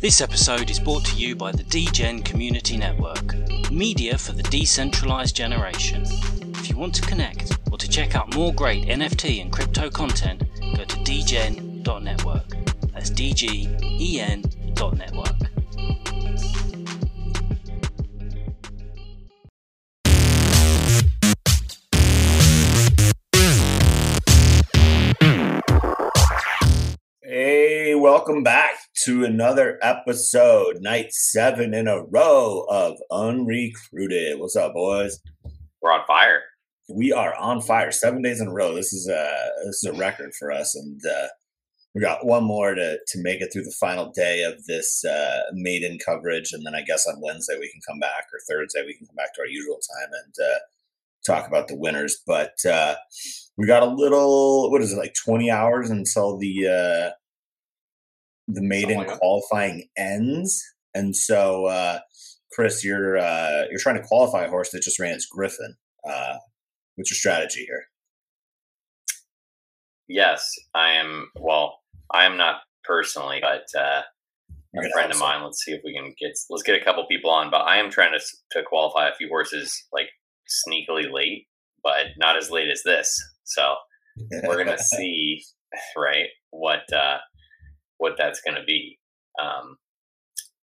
This episode is brought to you by the DGen Community Network, media for the decentralized generation. If you want to connect or to check out more great NFT and crypto content, go to dgen.network. That's D G E N dot network. Hey, welcome back to another episode, night seven in a row of Unrecruited. What's up, boys? We're on fire. We are on fire, seven days in a row. This is a this is a record for us, and uh, we got one more to to make it through the final day of this uh, maiden coverage, and then I guess on Wednesday we can come back, or Thursday we can come back to our usual time and uh, talk about the winners. But uh, we got a little, what is it, like twenty hours until the uh, the maiden that. qualifying ends, and so uh, Chris, you're uh, you're trying to qualify a horse that just ran its Griffin. Uh, what's your strategy here? Yes, I am. Well, I am not personally, but uh, a friend of some. mine. Let's see if we can get let's get a couple people on. But I am trying to to qualify a few horses like sneakily late, but not as late as this. So we're gonna see, right? What uh, what that's gonna be. Um,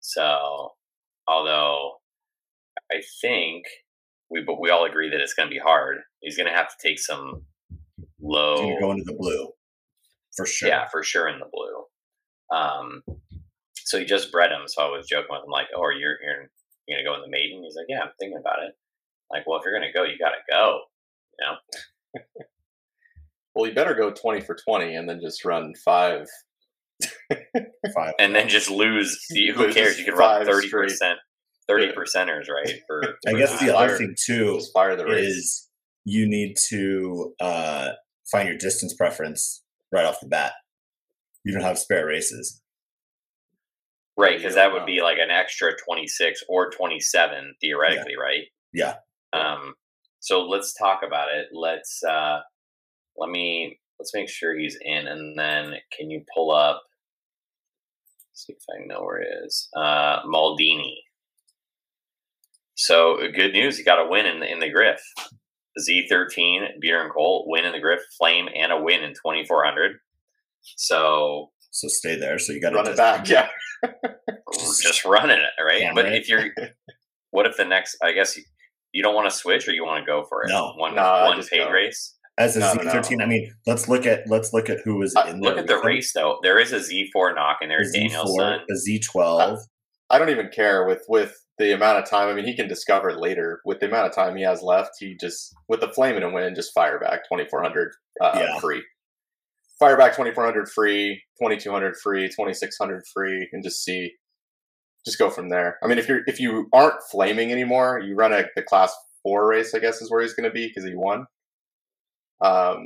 so, although I think we but we all agree that it's gonna be hard. He's gonna have to take some low. So you're going to the blue for sure. Yeah, for sure in the blue. Um, so he just bred him. So I was joking with him, like, "Oh, you're you're, you're gonna go in the maiden?" He's like, "Yeah, I'm thinking about it." Like, well, if you're gonna go, you gotta go. You know? Well, you better go 20 for 20 and then just run five. Five. And then just lose. Who cares? You can run thirty percent, thirty percenters, right? For I guess the other thing too Just fire the race. is you need to uh, find your distance preference right off the bat. You don't have spare races. right because that would be like an extra twenty six or twenty seven theoretically, right? Yeah. Um, so let's talk about it. Let's uh, let me let's make sure he's in, and then can you pull up? See if I know where it is. Uh, Maldini. So good news, he got a win in the in the Griff. Z13 Beer and Cole win in the Griff, Flame, and a win in 2400. So So stay there. So you got to Run it back. Yeah. just running it, right? Hammer but it. if you're, what if the next? I guess you, you don't want to switch, or you want to go for it? No. one No, I one just paid go. race. As a No, no, no. 13 I mean, let's look at let's look at who was Uh, in there. Look at the race though. There is a Z4 knock and there's The Danielson. Z4, the Z12. I don't even care with with the amount of time. I mean, he can discover it later. With the amount of time he has left, he just with the flame and a win, just fire back twenty four hundred uh, Yeah. free. Fire back twenty four hundred free, twenty two hundred free, twenty six hundred free, and just see, just go from there. I mean, if you're if you aren't flaming anymore, you run a the class four race. I guess is where he's going to be because he won. Um,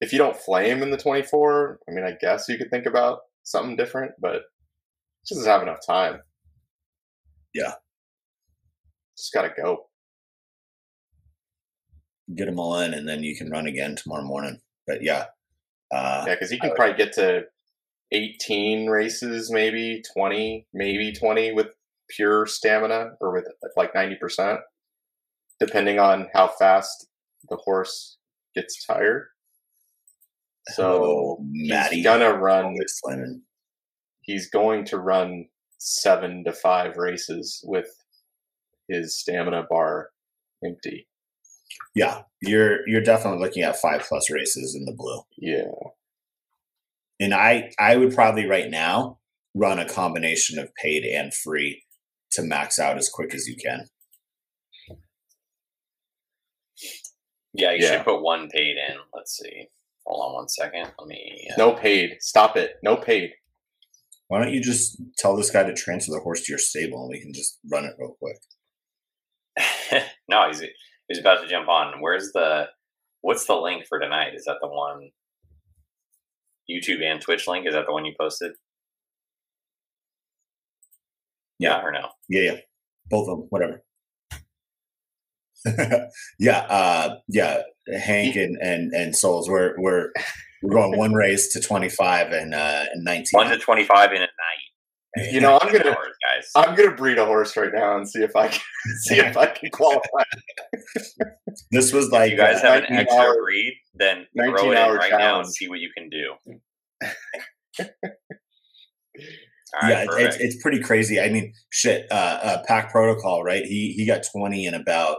if you don't flame in the twenty four, I mean, I guess you could think about something different, but just doesn't have enough time. Yeah. Just gotta go. Get them all in, and then you can run again tomorrow morning. But yeah, uh, Yeah, because he can probably get to 18 races, maybe 20, maybe 20 with pure stamina or with like 90%, depending on how fast the horse gets tired. So hello, he's gonna run. He's going to run seven to five races with his stamina bar empty. Yeah, you're you're definitely looking at five plus races in the blue. Yeah, And I I would probably right now run a combination of paid and free to max out as quick as you can. Yeah, you Yeah. should put one paid in. Let's see. Hold on one second. Let me. uh, no paid. Stop it. No paid. Why don't you just tell this guy to transfer the horse to your stable and we can just run it real quick? no, he's he's about to jump on. Where's the? What's the link for tonight? Is that the one? YouTube and Twitch link. Is that the one you posted? Yeah, or no? Yeah, yeah. Both of them, whatever. yeah, uh yeah, Hank and and and Souls we're we're we're going one race to 25 and uh and 19 One to twenty-five in a night. You know, I'm gonna hours, guys. I'm gonna breed a horse right now and see if I can see if I can qualify. This was If like you guys uh, have an extra hour- breed, then 19 throw it in hour right now and see what you can do. All yeah, right, it's, it's pretty crazy. I mean, shit. Uh, uh, Pack Protocol, right? He he got twenty in about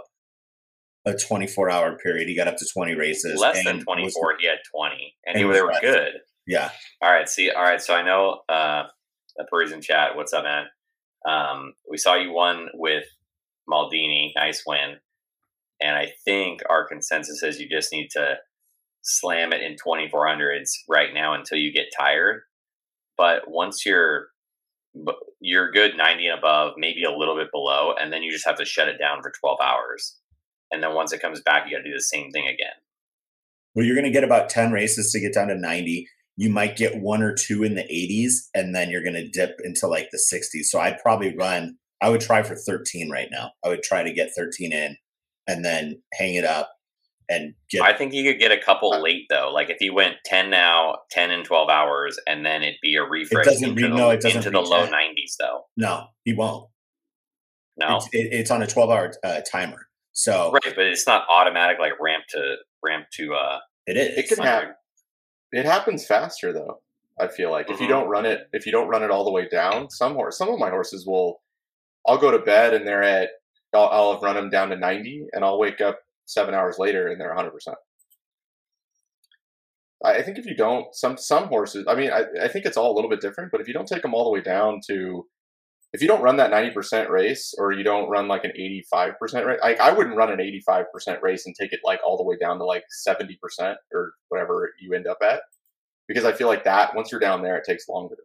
a twenty four hour period. He got up to twenty races. Less and than was- 24, he had 20, and, and he, was they were good. Yeah, All right, see, all right. So I know uh, the Parisian chat. What's up, man? Um, we saw you won with Maldini. Nice win. And I think our consensus is you just need to slam it in 2400s right now until you get tired. But once you're you're good 90 and above, maybe a little bit below, and then you just have to shut it down for 12 hours. And then once it comes back, you got to do the same thing again. well, you're going to get about ten races to get down to ninety. You might get one or two in the 80s, and then you're going to dip into like the 60s. So I'd probably run. I would try for 13 right now. I would try to get 13 in, and then hang it up and get. I think you could get a couple late though. Like if you went ten now, ten and twelve hours, and then it'd be a refresh doesn't into, read- the, no, it doesn't into the low 10. 90s though. No, he won't. No, It's, it, it's on a 12 hour uh, timer. So right, but it's not automatic like ramp to ramp to. uh it is. It can 100. happen. It happens faster though. I feel like if you Mhm. don't run it, if you don't run it all the way down, some horse, some of my horses will. I'll go to bed and they're at. I'll, I'll have run them down to ninety, and I'll wake up seven hours later and they're hundred percent. I I think if you don't, some some horses. I mean, I, I think it's all a little bit different. But if you don't take them all the way down to, if you don't run that ninety percent race, or you don't run like an eighty-five percent race, like I wouldn't run an eighty-five percent race and take it like all the way down to like seventy percent or whatever you end up at, because I feel like that once you're down there, it takes longer.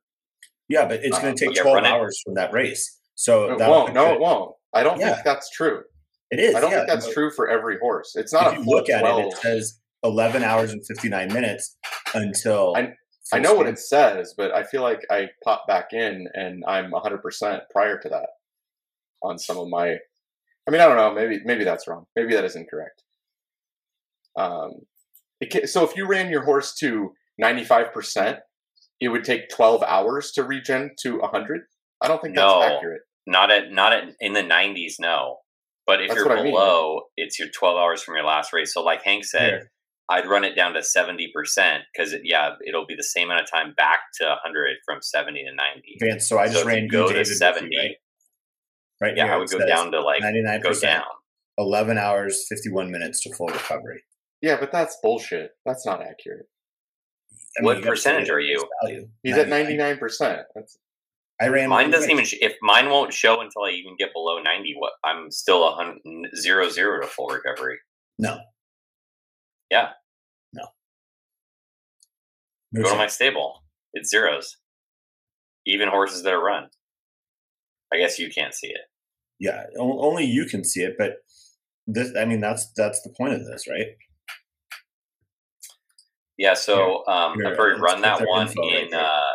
Yeah, but it's Uh, going to take 12 run hours from that race. So It that won't. No, it won't. I don't Yeah. think that's true. It is. I don't yeah. think that's But true for every horse. It's not If a you full look at 12. it, it says 11 hours and 59 minutes until. I- I know what it says, but I feel like I pop back in and I'm 100% prior to that on some of my. I mean, I don't know. Maybe maybe that's wrong. Maybe that is incorrect. Um, it ca so if you ran your horse to 95%, it would take 12 hours to regen to 100. I don't think that's accurate. Not at not at in the nineties, no. But if That's you're what I mean. below, it's your twelve hours from your last race. So like Hank said, Here. I'd run it down to seventy percent because it, yeah, it'll be the same amount of time back to hundred from seventy to ninety. Vance, so I just if ran go to David, with you, 70, right? Right Yeah, here I it would go down to like 99%, go down. 11 hours, 51 minutes to full recovery. Yeah, but that's bullshit. That's not accurate. I What percentage are you? face value. He's at 99. 99%. That's I ran Mine doesn't even sh- if mine won't show until I even get below ninety. What I'm still a hundred zero zero to full recovery. No. Yeah. No. Go to my stable. It's zeros. Even horses that are run. I guess you can't see it. yeah, only you can see it, but this, I mean, that's that's the point of this, right? Yeah, so um, I've already run that one info right in uh,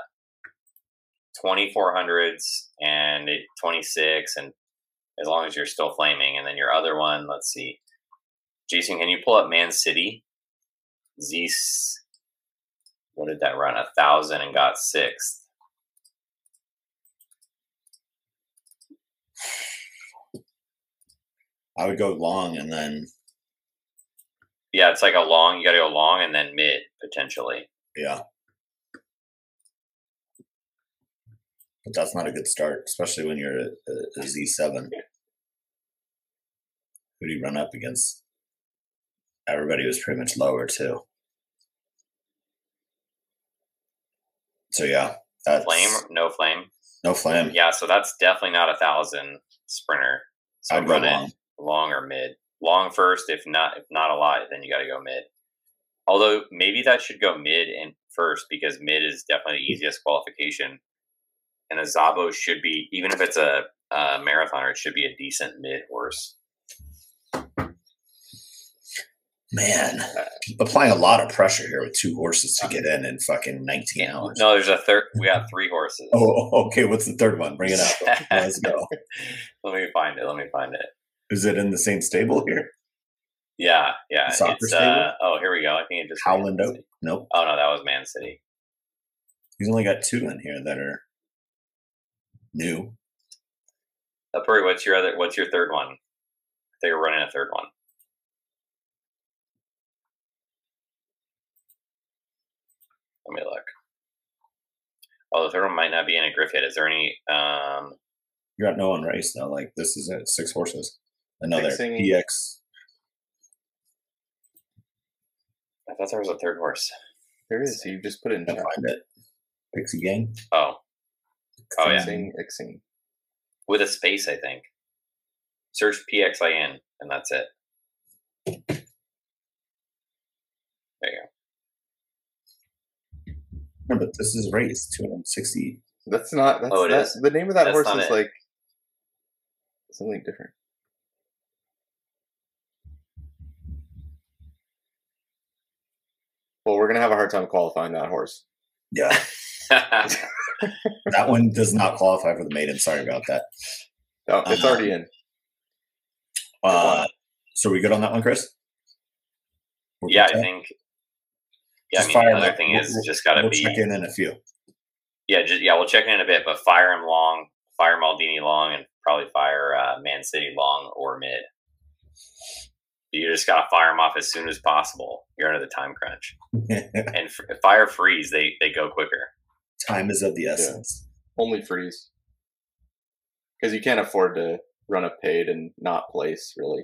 2400s and 26, and as long as you're still flaming. And then your other one, let's see. Jason, can you pull up Man City? Z, what did that run? A thousand and got sixth. I would go long and then Yeah, it's like a long. You got to go long and then mid potentially. yeah. But that's not a good start, especially when you're a, a, a Z7. Who do you run up against? Everybody was pretty much lower too. So yeah, Flame, no flame. no flame. Yeah, so that's definitely not a thousand sprinter. So I'd run long. it long or mid. Long first, if not if not a lot, then you got to go mid. Although maybe that should go mid and first because mid is definitely the easiest qualification, and a Szabo should be even if it's a, a marathoner, it should be a decent mid horse. Man, applying a lot of pressure here with two horses to get in in fucking 19 hours. No, there's a third. We got three horses. Oh, okay. What's the third one? Bring it up. Let's go. Let me find it. Let me find it. Is it in the same stable here? Yeah, yeah. Soccer it's stable? uh oh, here we go. I think it just Howland Oak? Nope. Oh no, that was Man City. He's only got two in here that are new. Uh, Puri, what's your other? What's your third one? I think we're running a third one. Let me look. Oh, the third one might not be in a Griffin. Is there any? Um, You got no one race though. Like this is it. Six horses. Another Fixing- PX. I thought there was a third horse. There is. So you just put it in Can't chat. find it. Pixie Gang. Oh, Oh, yeah. Ixing, Ixing. with a space, I think. Search PXIN, and that's it. There you go. Remember, this is race 260. That's not. That's Oh, it that, is? The name of that That's horse is it. like something different. Well, we're gonna have a hard time qualifying that horse. Yeah, that one does not qualify for the maiden. Sorry about that. No, it's Uh-huh. already in. Uh, so we good on that one, Chris? We're yeah, I think. Yeah, Just I mean, fire the other them. thing We'll- is we'll- just got to We'll be. check in in a few. Yeah, just, yeah, we'll check in in a bit, but fire him long, fire Maldini long, and probably fire uh, Man City long or mid. You just got to fire them off as soon as possible. You're under the time crunch. And f- fire freeze, they, they go quicker. Time is of the essence. Only freeze. Because you can't afford to run a paid and not place, really.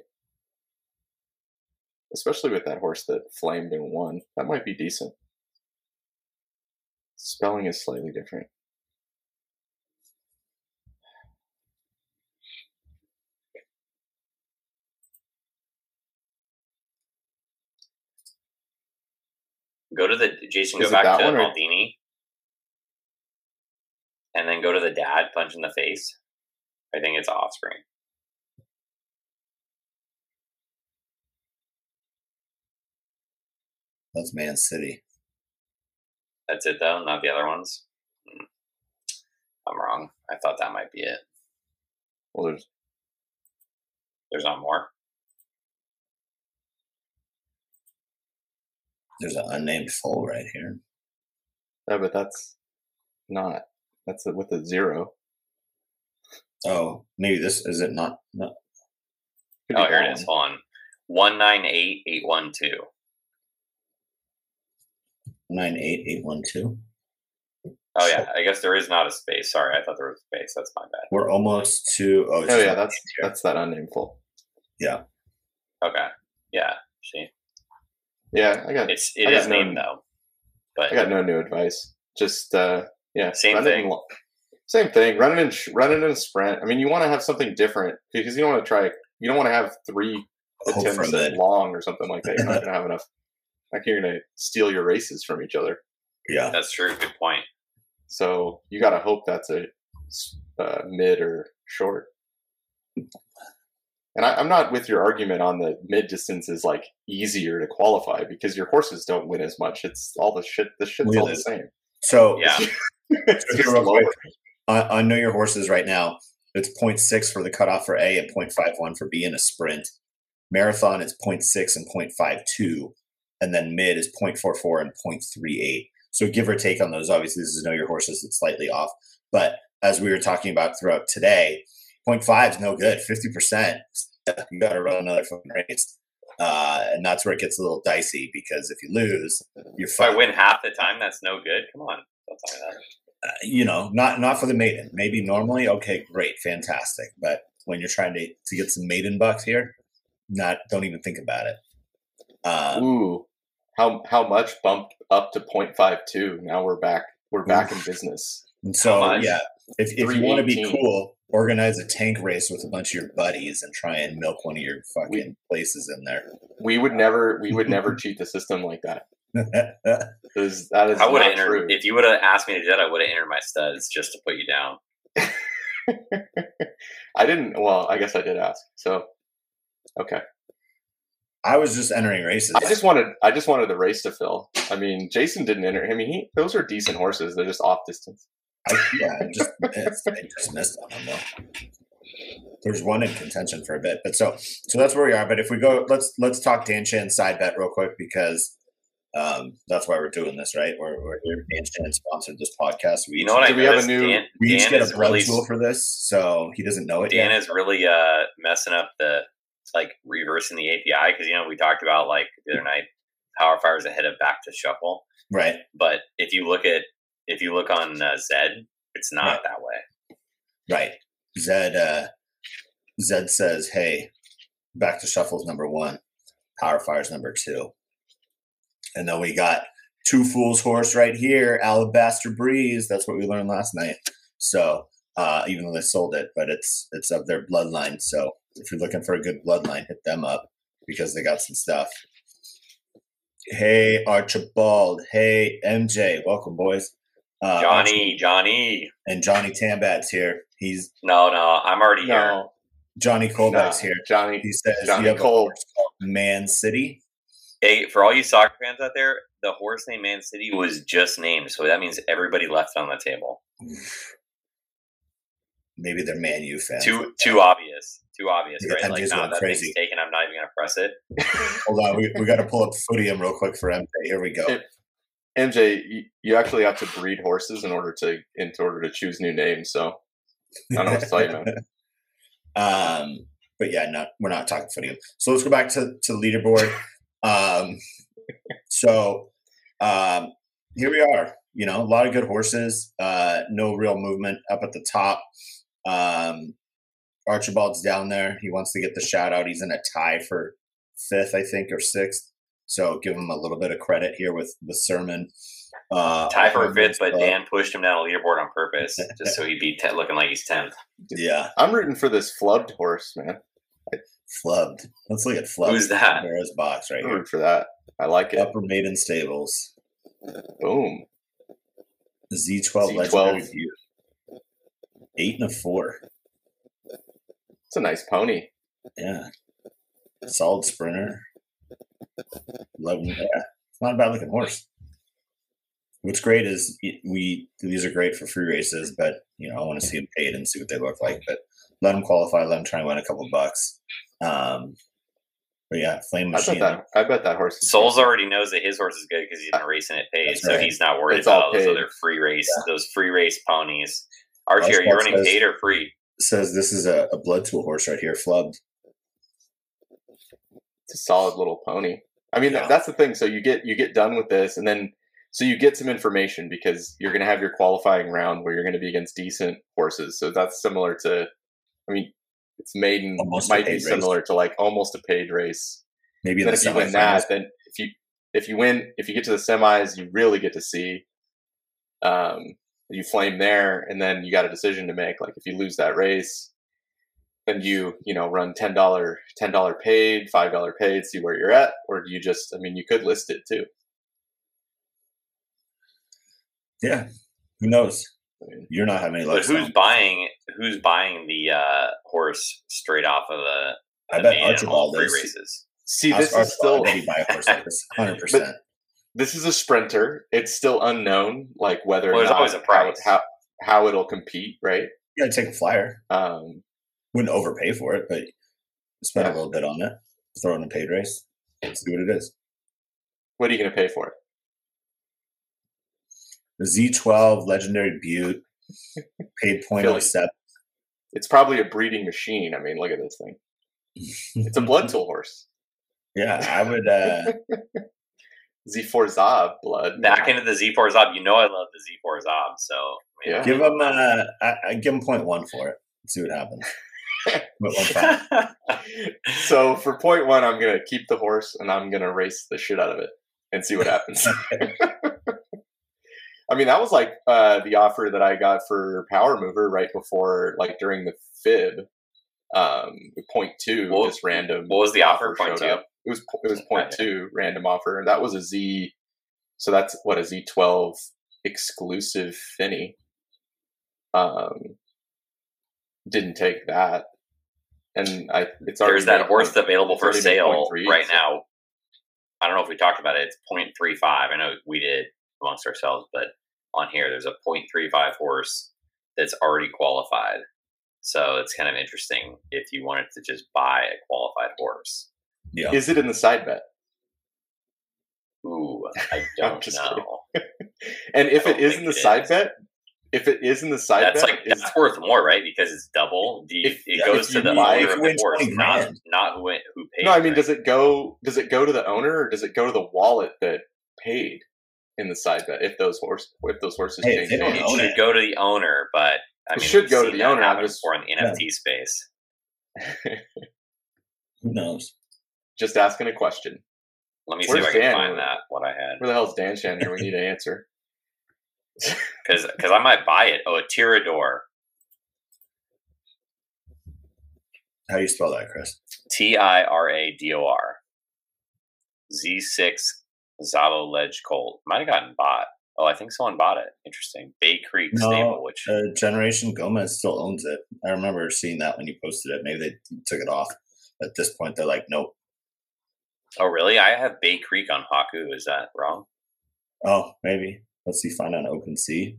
Especially with that horse that flamed and won. That might be decent. Spelling is slightly different. Go to the Jason. Is Go back to or- Maldini, and then go to the dad. Punch in the face. I think it's offspring. That's Man City. That's it though, not the other ones. Hmm. I'm wrong. I thought that might be it. Well, there's There's not more. There's an unnamed foal right here. yeah, but that's not. That's a, with a zero. Oh, maybe this is it not? No. Oh, here it is. one. Hold on. One nine eight eight one two. Nine eight eight one two. Oh yeah, I guess there is not a space. Sorry, I thought there was a space. That's my bad. We're almost to. Oh, Oh yeah, that's here. that's that unnamed full. Yeah. Okay. Yeah. See, Yeah, I got it's it I is got no- though. But I got no new advice. Just uh yeah, Same run in thing. lo- same thing. Run it in sh- run in a sprint. I mean, you want to have something different because you don't want to try. You don't want to have three attempts long or something like that. You're not gonna have enough. Like you're gonna steal your races from each other. Yeah. that's true. Good point. So you got to hope that's a uh, mid or short. And I, I'm not with your argument on the mid distance is like easier to qualify because your horses don't win as much. It's all the shit. The shit's Look at all the same. So Yeah. it's So just here real lower. quick, I, I know your horses right now. It's 0.6 for the cutoff for A and 0.51 for B in a sprint. Marathon is 0.6 and 0.52, and then mid is 0.44 and 0.38. So give or take on those. Obviously, this is know your horses. It's slightly off, but as we were talking about throughout today, 0.5 is no good. 50%, you got to run another fucking race. Uh, and that's where it gets a little dicey because if you lose, you're If I win half the time, that's no good. Come on, don't tell me that. uh, you know, not not for the maiden. Maybe normally, okay, great, fantastic. But when you're trying to to get some maiden bucks here, not don't even think about it. Um, Ooh, how how much bumped up to 0.52? Now we're back. We're back in business. so yeah, if if you want to be cool, organize a tank race with a bunch of your buddies and try and milk one of your fucking places in there. We would never. We would never cheat the system like that. that is I would have entered if you would have asked me to do that. I would have entered my studs just to put you down. I didn't. Well, I guess I did ask. So, okay. I was just entering races. I just wanted. I just wanted the race to fill. I mean, Jason didn't enter. I mean, he those are decent horses. They're just off distance. I, yeah, I just it's, I just missed on them though. There's one in contention for a bit, but so so that's where we are. But if we go, let's let's talk Dan Chan side bet real quick because Um, that's why we're doing this, right? We're, we're here. Dan Shannon sponsored this podcast. We You know what I we have a new- Dan, we each Dan get a blood really tool for this, so he doesn't know it Dan yet. is really uh messing up the like reversing the API because you know we talked about like the other night Power Fire is ahead of Back to Shuffle, Right. but if you look at if you look on uh, Zed, it's not Right. that way. Right. Zed uh Zed says, Hey, back to shuffles number one, power fires number two. And then we got two fools horse right here, Alabaster Breeze. That's what we learned last night. So uh even though they sold it, but it's it's of their bloodline. So if you're looking for a good bloodline, hit them up because they got some stuff. Hey Archibald. Hey MJ. Welcome, boys. Uh, Johnny, Johnny, and Johnny Tambat's here. He's no, no, I'm already here. No, Johnny no, here. Johnny. He says Johnny you have Cole. a horse called Man City. Hey, for all you soccer fans out there, the horse named Man City was just named, so that means everybody left on the table. Maybe they're Man U fans. Too, too obvious, too obvious, Yeah, right? Like, MJ's no, going that crazy. thing's taken. I'm not even gonna press it. Hold on, we, we got to pull up Footium real quick for MJ. Here we go. MJ, you, you actually have to breed horses in order to in order to choose new names. So I don't know what to tell you, man. um, but yeah, no, we're not talking Footium. So let's go back to to leaderboard. Um, so um, here we are. You know, a lot of good horses. Uh, no real movement up at the top. Um, Archibald's down there. He wants to get the shout out. He's in a tie for fifth, I think, or sixth. So give him a little bit of credit here with with Sermon. Uh, Tie for Hartman's fifth, but. Dan pushed him down the leaderboard on purpose, just so he'd be te- looking like he's tenth. Yeah, I'm rooting for this flubbed horse, man. flubbed. Let's look at flubbed. Who's that? Barrow's box right I'm here. rooting for that. I like it. Upper Maiden Stables. Boom. Z12 Z12. Legendary View. Eight and a four. It's a nice pony. Yeah. Solid sprinter. Love him. Yeah. It's not a bad looking horse. What's great is we these are great for free races, but you know I want to see them paid and see what they look like. But let them qualify. Let them try and win a couple bucks. Um, but yeah, Flame I bet Machine. that. I bet that horse. is Souls good. already knows that his horse is good because he's been racing it paid, That's so right. he's not worried It's all about those other free race, those free race ponies. Archie, are you running says- paid or free? says this is a, a blood tool horse right here, flubbed. It's a solid little pony. I mean, Yeah. that's the thing. So you get you get done with this, and then so you get some information because you're going to have your qualifying round where you're going to be against decent horses. So that's similar to, I mean, it's maiden Almost might be race. similar to like almost a paid race. Maybe in then the if you win that, then if you if you win if you get to the semis, you really get to see. Um, you flame there, and then you got a decision to make. Like if you lose that race, then you you know run ten dollar ten dollar paid, five dollar paid, see where you're at, or do you just? I mean, you could list it too. Yeah. Who knows? I mean, You're not having any But luck. who's so buying? Who's buying the uh, horse straight off of the? I bet main all Archibald races. see, Ask this is still I bet he'd buy a horse like this, hundred percent. This is a sprinter. It's still unknown, like whether Well, or there's not always a how, price. how how it'll compete, right? You gotta take a flyer. Um, Wouldn't overpay for it, but spend Yeah. a little bit on it. Throw in a paid race. See what it is. what are you going to pay for it? The Z12 Legendary Butte paid point oh seven. It's probably a breeding machine. I mean, look at this thing. It's a blood tool horse. Yeah, I would. uh Z4 Zob blood. Back into the Z4 Zob. You know I love the Z4 Zob. So Yeah. Give him. Uh, I, I give him point one for it. See what happens. Point one five. so for point one, I'm gonna keep the horse and I'm gonna race the shit out of it and see what happens. I mean, that was like uh, the offer that I got for Power Mover right before, like during the fib. Um, point two, What- just random. what was the offer? Point two? up. It was it was point two random offer, and that was a Z. So that's what a Z twelve exclusive Finney. Um, didn't take that, and I it's already There's that horse point- available for sale right so- now. I don't know if we talked about it. It's 0.35. I know we did amongst ourselves, but on here there's a 0.35 horse that's already qualified. So it's kind of interesting if you wanted to just buy a qualified horse. Yeah. Is it in the side bet? Ooh, I don't just know. And if I it don't is think in the it side is. bet, if it is in the side That's bet, like is, that's worth more, right? Because it's double. Do you, If- it yeah, goes to the buy- owner of the horse, 20 not not who who paid. no, I mean, right? does it go? Does it go to the owner, or does it go to the wallet that paid in the side bet? If those horse, if those horses Hey, change they don't hands? it should go to the owner, but I It mean, should go to the owner, happen just- in the NFT space. Who knows? Just asking a question. Let me see if I can Dan? find that what I had Where the hell is Dan Shan here? We need an answer. because because I might buy it. Oh, a Tirador, How do you spell that, Chris? T I R A D O R, Z six Zalo Ledge Colt. Might have gotten bought. Oh, I think someone bought it. Interesting. Bay Creek No, Stable, which Uh, Generation Gomez still owns it. I remember seeing that when you posted it. Maybe they took it off. At this point, they're like, nope. oh really? I have Bay Creek on Hawku. Is that wrong? Oh, maybe. Let's see. Find on OpenSea.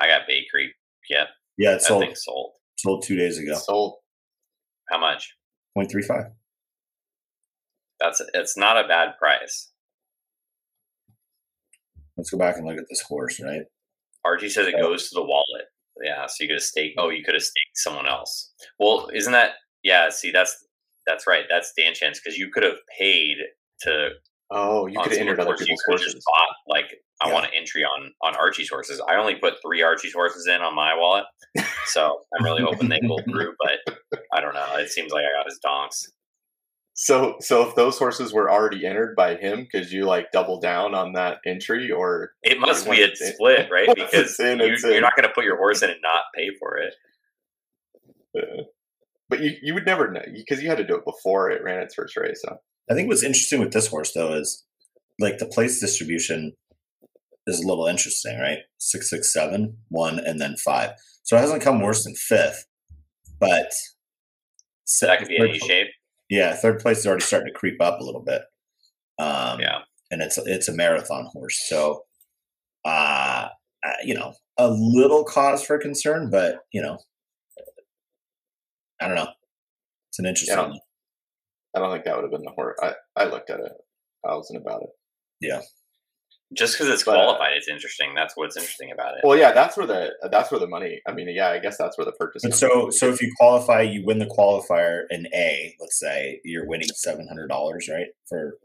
I got Bay Creek. Yep, Yeah, it that sold thing sold. sold two days ago. Sold. How much? 0.35. That's it's not a bad price. Let's go back and look at this horse, right? Archie says it goes to the wallet. Yeah, so you could have staked. Oh, you could have staked someone else. Well, isn't that? Yeah, see, that's that's right. That's Dan Chance because you could have paid to. Oh, you could have entered the other people's horses. just bought like I Yeah. want an entry on on Archie's horses. I only put three Archie's horses in on my wallet, so I'm really hoping they pull through. But I don't know. It seems like I got his donks. So, so if those horses were already entered by him, could you like double down on that entry, or It must be a it's in- split, right? Because it's in, you, it's you're not going to put your horse in and not pay for it. uh, but you you would never know because you had to do it before it ran its first race. So. I think what's interesting with this horse though is like the place distribution is a little interesting, right? Six, six, seven, one, and then five. So it hasn't come worse than fifth, but So that could be third any shape. Yeah, third place is already starting to creep up a little bit. Um, Yeah. and it's it's a marathon horse, so uh, you know a little cause for concern, but you know, I don't know. It's an interesting. Yeah. one. I don't think that would have been the horse. I, I looked at it. I wasn't about it. Just because it's But, uh, qualified, it's interesting. That's what's interesting about it. Well, yeah, that's where the that's where the money. I mean, yeah, I guess that's where the purchase. But so from, so if you qualify, you win the qualifier in A. Let's say you're winning seven hundred dollars, right, for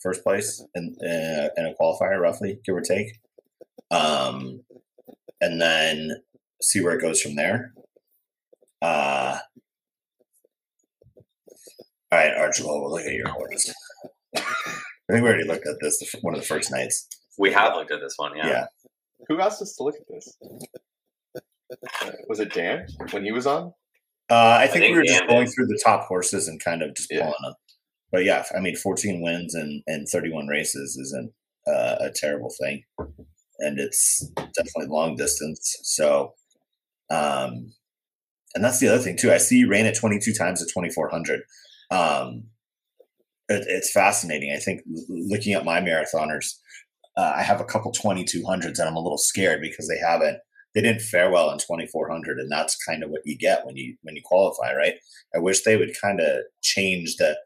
first place in uh, in a qualifier, roughly give or take. Um, and then see where it goes from there. Uh, all right, Archibald, we'll look at your horse. I think we already looked at this the one of the first nights. we have looked at this one, yeah. Yeah. who asked us to look at this? Was it Dan when he was on? Uh, I think, think we were just going did. through the top horses and kind of just Yeah. pulling them. But yeah, I mean, 14 wins and, and 31 races isn't uh, a terrible thing. And it's definitely long distance. So, um, and that's the other thing too. I see you ran it 22 times at 2,400. Um, it, it's fascinating. I think looking at my marathoners, uh, I have a couple 2200s and I'm a little scared because they haven't they didn't fare well in 2400 and that's kind of what you get when you when you qualify right i wish they would kind of change the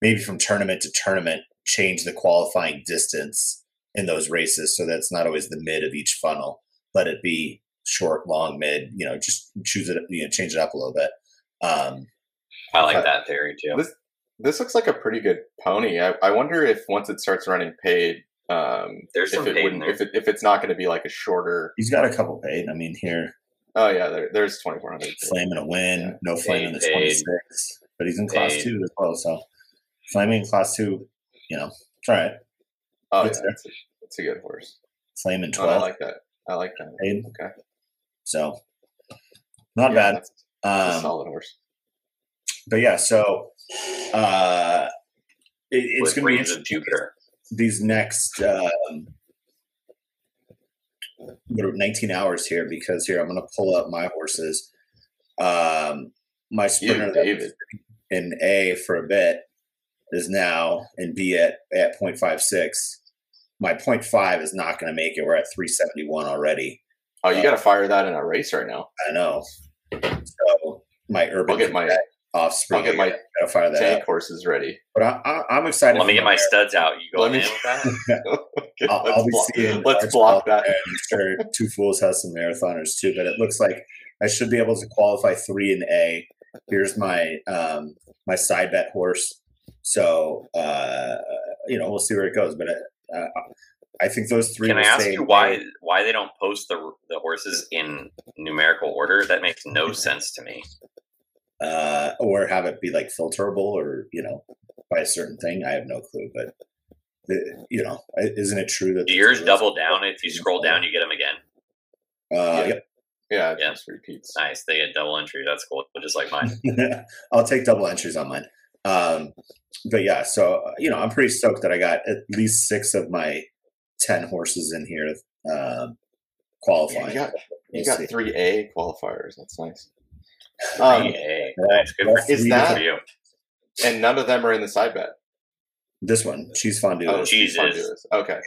maybe from tournament to tournament change the qualifying distance in those races so that's not always the mid of each funnel let it be short long mid you know just choose it you know change it up a little bit um I like that theory too. This this looks like a pretty good pony. I, I wonder if once it starts running paid, um, There's if some it paid in wouldn't, there. if it if it's not going to be like a shorter. he's got a couple paid i mean here Oh yeah, there, there's twenty four hundred. flame and a win Yeah. no flame in the Paid, 26 but he's in class Paid. two as well so flaming in class two you know it's all right Oh yeah, It's it's a, it's a good horse. flame in Oh, 12 I like that. I like that. paid. Okay. So not Yeah, bad. that's- that's a Um, solid horse. but yeah, so uh, it, it's going to be interesting Jupiter. these next um, what 19 hours here because here I'm going to pull up my horses. Um, my sprinter that David. in A for a bit is now in B at at 0.56. My 0.5 is not going to make it. We're at 371 already. Oh, you got to fire that in a race right now. I know. So my urban I'll get my offspring. I'll get my gotta- fire that Tank up. horses ready. But I, I'm excited. Let me get my Marathon. studs out. You go Let in me- with that? I'll, let's I'll be block, seeing. let's block that. I'm sure Two Fools has some marathoners too, but it looks like I should be able to qualify three in A. Here's my um, my side bet horse. So uh, you know we'll see where it goes, but uh, I think those three. Can I ask you why why they don't post the the horses in numerical order? That makes no sense to me. Uh, or have it be like filterable or you know by a certain thing. I have no clue, but the, you know, isn't it true that Do yours double down? If you scroll down, you get them again. Uh, Yeah. Yeah, Yeah. just repeats. Nice. They get double entry. That's cool. Just like mine. I'll take double entries on mine. Um, but yeah, so uh, you know, I'm pretty stoked that I got at least six of my ten horses in here um, Yeah, qualifying. you got you We'll got three A qualifiers. That's nice. Um, Yay. well, nice. Good for, Is that- for you. and none of them are in the side bet. This one, cheese fondue. Oh, is- cheese fun is. to this. Okay,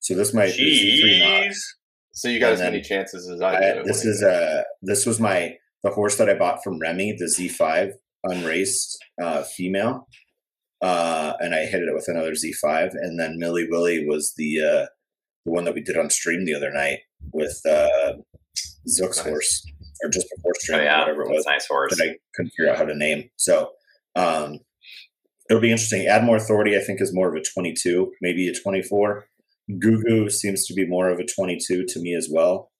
so this might is three knots. So you got And as many chances as I I, do. this is uh this was my the horse that I bought from Remy, the Z5 unraced uh, female, uh, and I hit it with another Z5, and then Millie Willie was the uh, the one that we did on stream the other night with uh, Zook's Nice. horse, or just before Oh, stream, or yeah. whatever it was nice horse. that I couldn't figure out how to name. So um, it'll be interesting. Add more authority, I think, is more of a 22, maybe a 24. Gugu seems to be more of a 22 to me as well.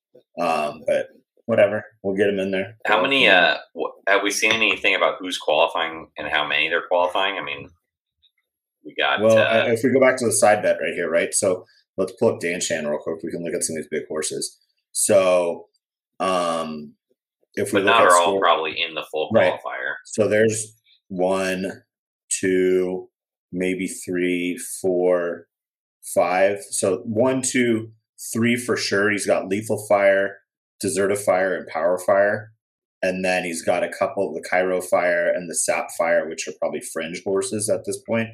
Um, but whatever, we'll get him in there. How many? Uh, have we seen anything about who's qualifying and how many they're qualifying? I mean, we got. Well, uh, if we go back to the side bet right here, right? So let's pull up Dan Shan real quick. We can look at some of these big horses. So um, if we but look not at are all score- probably in the full Right. qualifier. So there's one, two, maybe three, four, five. So one, two, three for sure. He's got lethal fire, deserta fire, and power fire. And then he's got a couple of the Cairo fire and the sap fire, which are probably fringe horses at this point.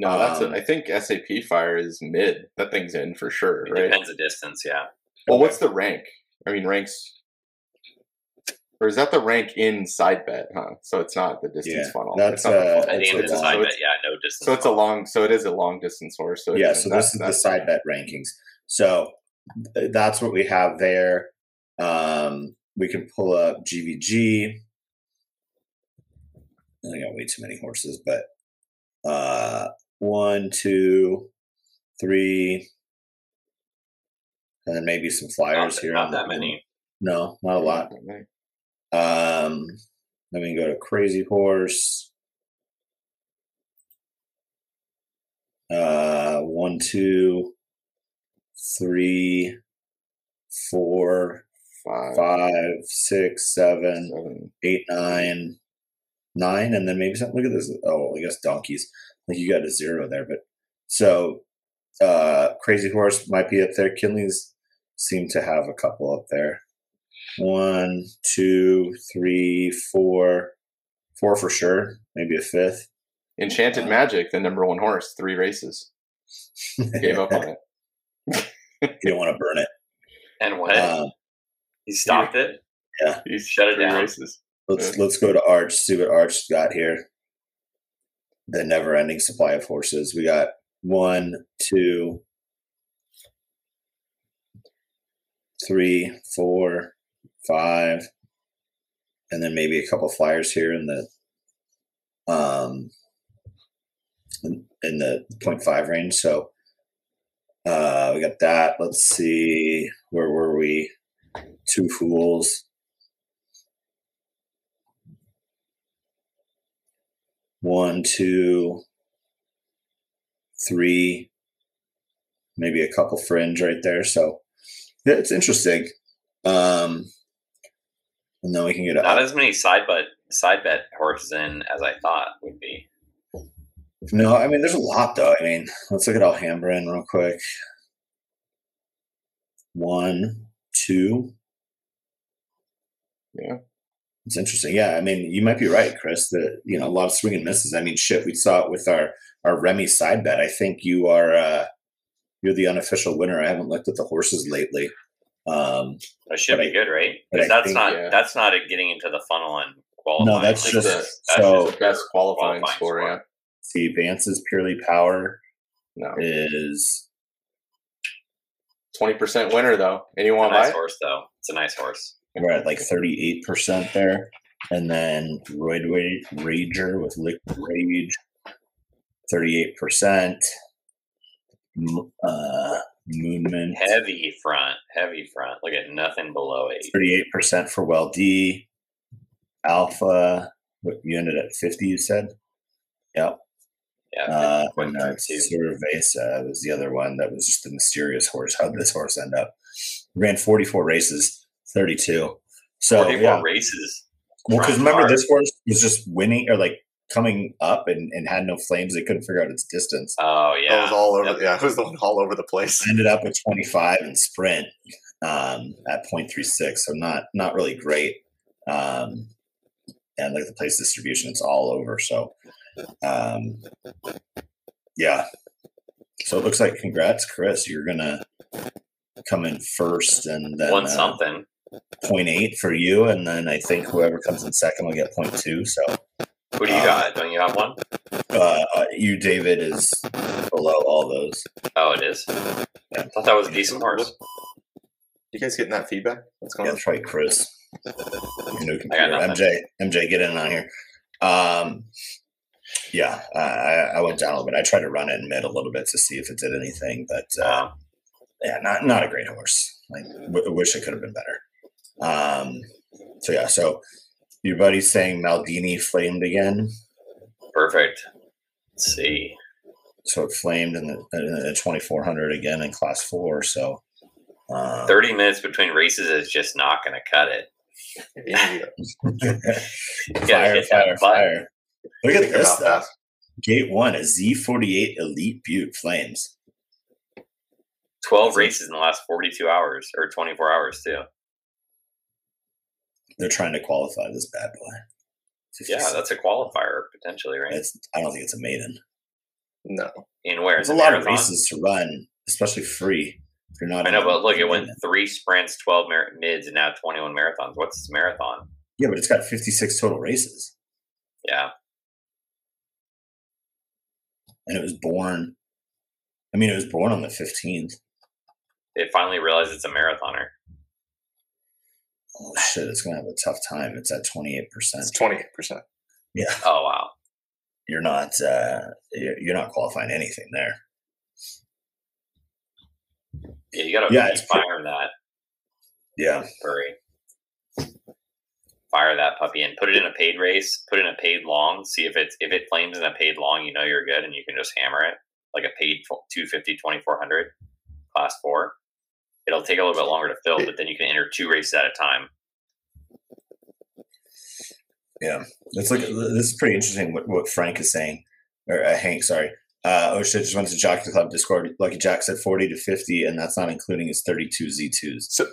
no, that's. um, a, I think SAP fire is mid. That thing's in for sure, It right? depends the distance. Yeah. Well, what's the rank? I mean, ranks. Or is that the rank in side bet? Huh. So it's not the distance Yeah, funnel. that's, it's not the uh, funnel. I think It's it's a a long- side so bet. it's- Yeah, no distance. So it's a long. So it is a long distance horse. So yeah, so that- this is the side bet rankings. So th- that's what we have there. Um, we can pull up GVG. I got way too many horses, but uh, one, two, three, and then maybe some Not, flyers here. not that many. No, not a lot. Um, we can go to Crazy Horse. Uh, one, two, three, four, Five, five, six, seven, seven. eight, nine, nine, and then maybe something. Look at this. Oh, I guess donkeys. I think you got a zero there, but so uh, Crazy Horse might be up there. Kinley's seem to have a couple up there. One, two, three, four, four for sure. Maybe a fifth. Enchanted Uh, Magic, the number one horse, three races. Gave up on it. you don't want to burn it. And what? Um, he stopped it. Yeah. He's Shut it three down. races. let's Yeah. let's go to Arch. See what Arch got here. The never-ending supply of horses. We got one, two, three, four, five, and then maybe a couple flyers here in the um in, the 0.5 range. So uh we got that. Let's see where were we? Two fools. One, two, three, maybe a couple fringe right there. So it's interesting. Um, and then we can get Not a, as many side bet side bet horses in as I thought would be. no. I mean, there's a lot though. I mean, let's look at Alhambra in real quick. One, two. Yeah. It's interesting. Yeah, I mean, you might be right, Chris. That you know a lot of swing and misses. I mean, shit, we saw it with our our Remy side bet. I think you are uh you're the unofficial winner. I haven't looked at the horses lately. Um, That should be I- good, right? Because that's think, not yeah. that's not a getting into the funnel and qualifying. No, that's Like, just- this- that's so- just Best pure qualifying score, yeah. See, Vance's purely power No. is 20% winner, though. It's Anyone a buy nice horse, though. It's a nice horse. we're at like thirty eight percent there, and then Roid Wa- Rager with Liquid Rage, thirty eight percent. Uh, Moonman, Heavy front, heavy front. Look at nothing below eight. thirty eight percent for Well D. Alpha, what you ended at fifty? You said. Yep. Yeah, Uh, 50.52. and uh, Cerveza was the other one that was just a mysterious horse. How did this horse end up? Ran 44 races, 32. So, 44 yeah. races. Well, because remember, hard. this horse was just winning or like coming up and, and had no flames. They couldn't figure out its distance. Oh It yeah, was all over. Yep. Yeah, it was the one all over the place. Ended up with 25 in sprint um, at 0.36. So, not not really great. Um, and like the place distribution, it's all over. So, um, yeah. So it looks like congrats, Chris. You're gonna come in first, and then won uh, something. 0.8 for you, and then I think whoever comes in second will get 0.2. So Who do you um, got? Don't you have one? uh, uh, you, David, is below all those. Oh, it is. Yeah. I thought that was a decent horse. You guys getting that feedback? What's going Yeah, on? that's right, Chris. Your new I got computer. MJ, MJ, get in on here. Um, yeah, I, I I went down a little bit. I tried to run it in mid a little bit to see if it did anything, but uh, Um, yeah, not not a great horse. Like, w- wish it could have been better. Um, so yeah, so your buddy's saying Maldini flamed again. perfect. Let's see. So it flamed in the, in the 2400 again in class four. So um, 30 minutes between races is just not going to cut it. Yeah. Fire, fire, fire. Look at Think this about stuff. Gate one, a Z48 Elite Butte Flames. 12 races in the last 42 hours or 24 hours, too. They're trying to qualify this bad boy. Yeah, that's a qualifier potentially, right? It's, I don't think it's a maiden. No. In where? There's a In the lot of races to run, especially free. If you're not, I know, but look, it went maiden. three sprints, 12 mar- mids, and now 21 marathons. What's this marathon? Yeah, but it's got 56 total races, Yeah. and it was born. I mean, it was born on the 15th. They finally realized it's a marathoner. Oh shit! It's gonna have a tough time. It's at 28 percent. It's 28%. Yeah, Oh, wow. you're not. Uh, you're you're not qualifying anything there. Yeah, you got to Yeah, keep it's pre- that Yeah, furry. Fire that puppy and put it in a paid race. Put it in a paid long. See if it's if it flames in a paid long, you know you're good, and you can just hammer it like a paid tw- 250, 2400, class four. It'll take a little bit longer to fill, but then you can enter two races at a time. yeah. Let's this is pretty interesting. What, what Frank is saying, or uh, Hank, sorry. Uh, oh shit! Just went to Jockey Club Discord. Lucky Jack said 40 to 50, and that's not including his 32 Z2s. So,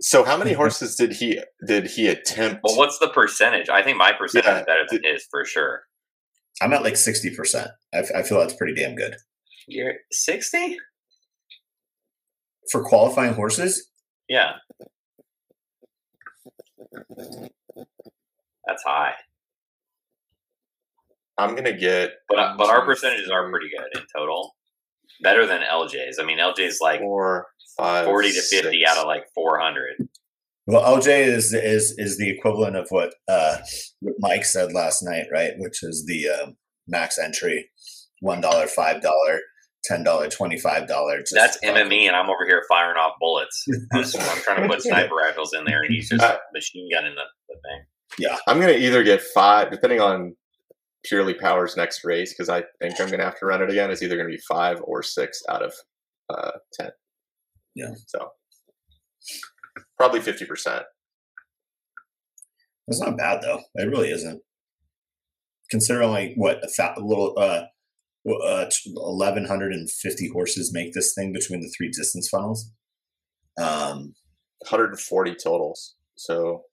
so how many horses did he did he attempt? Well, what's the percentage? I think my percentage Yeah, is better than his for sure. I'm at like 60 percent. I, f- I feel that's pretty damn good You're sixty? For qualifying horses. Yeah, that's high. I'm gonna get But uh, but our percentages are pretty good in total. Better than LJ's. I mean, LJ's like four, five, forty to fifty six. out of like four hundred. Well, LJ is is is the equivalent of what uh, what Mike said last night, right? Which is the um max entry, one dollar, five dollar, ten dollar, twenty five dollar. That's MME, and I'm over here firing off bullets. I'm, trying to put sniper rifles in there, and he's just Uh, machine gunning the, the thing. Yeah, I'm gonna either get five, depending on purely Power's next race, because I think I'm gonna have to run it again. It's either gonna be five or six out of uh, ten. Yeah. So probably fifty percent. That's not bad though. It really isn't. Considering only what a, fa- a little uh, w- uh, eleven hundred and fifty horses make this thing between the three distance funnels. Um, 140 totals. So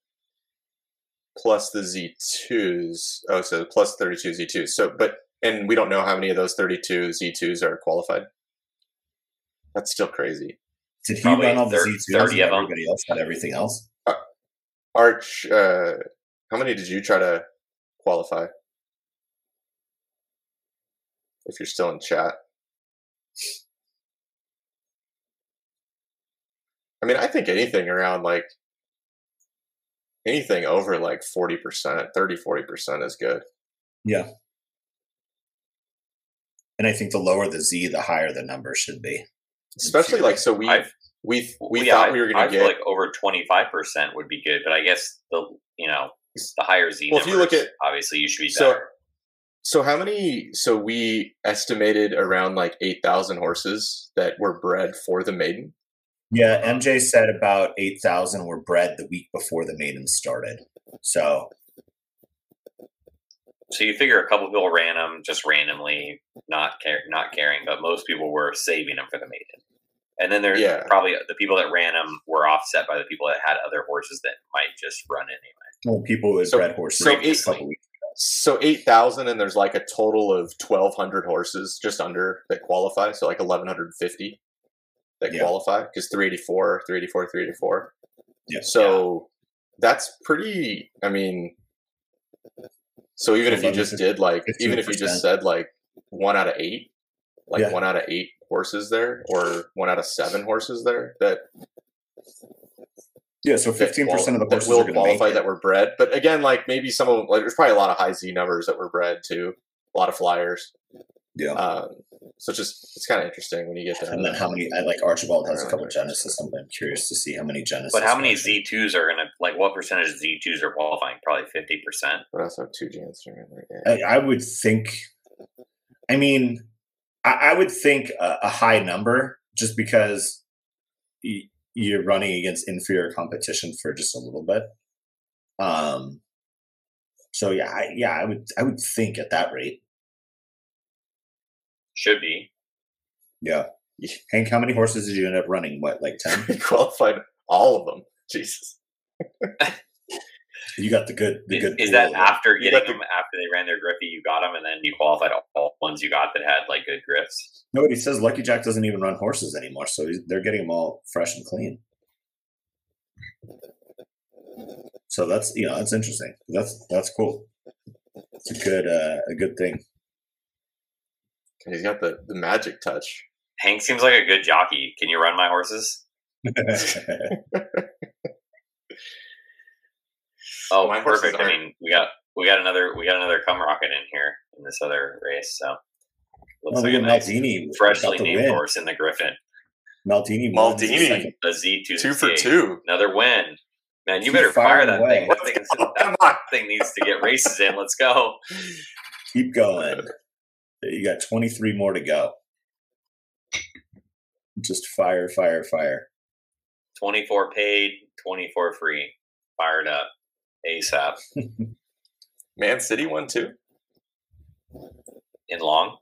plus the Z2s. Oh, so plus 32 Z2s. So, but, and we don't know how many of those 32 Z2s are qualified. That's still crazy. did he Probably run all the thir- Z2s 30 and of 'em. everybody else had everything else? Arch, uh, How many did you try to qualify? If you're still in chat. I mean, I think anything around like anything over like 40%, 30, 40% is good. Yeah. And I think the lower the Z, the higher the number should be. Especially like, so we, I've- we, we yeah, thought we were going to get, like over twenty five percent would be good, but I guess the you know the higher Z Well, if you look at- obviously you should be better. so how many, so we estimated around like 8,000 horses that were bred for the maiden. Yeah, MJ said about 8,000 were bred the week before the maiden started. So, So you figure a couple people ran them just randomly, not care, not caring, but most people were saving them for the maiden. And then there's Yeah. probably the people that ran them were offset by the people that had other horses that might just run anyway. well, people who had So- bred horses so a eight- So 8,000 and there's like a total of 1,200 horses just under that qualify. So like 1,150 that Yeah. qualify because 384, 384, 384. Yeah. So that's pretty, I mean, so even if you just did like, even if you just said like one out of eight, like Yeah. one out of eight horses there or one out of seven horses there that Yeah, so 15% of the qual- that horses will are going make qualify it. that were bred. But again, like maybe some of them, like there's probably a lot of high Z numbers that were bred too. A lot of flyers. Yeah. Um, so it's just it's kind of interesting when you get to and then how many, I like Archibald has a couple Genesis. I'm I'm curious to see how many Genesis. But how many Z twos are gonna like? What percentage of Z twos are qualifying? Probably fifty percent. But also have two Janster in there? I, I would think. I mean, I, I would think a, a high number, just because y- you're running against inferior competition for just a little bit. Um. So yeah, I, yeah, I would, I would think at that rate. Should be. Yeah. Hank, how many horses did you end up running? What, like ten? Qualified all of them. Jesus. You got the good, the Is, good. is that of after You getting got the- them after they ran their griffy? You got them, and then you qualified all ones you got that had like good griffs. Nobody says Lucky Jack doesn't even run horses anymore, so he's, they're getting them all fresh and clean. So that's you know that's interesting. That's that's cool. It's a good uh, a good thing. He's got the, the magic touch. Hank seems like a good jockey. Can you run my horses? Oh, My perfect. I aren't- mean, we got we got another we got another cum rocket in here in this other race. So looks oh, like look a at nice, Maldini, freshly got the named win. horse in the Griffin. Maldini, won the Maldini. second- A Z two Two for two. Another win. Man, you Keep better fire that away. thing. That, thing is- Come that on. thing needs to get races in. Let's go. Keep going. You got 23 more to go. Just fire, fire, fire. 24 paid, 24 free. Fired up. ASAP. Man City won too. In long.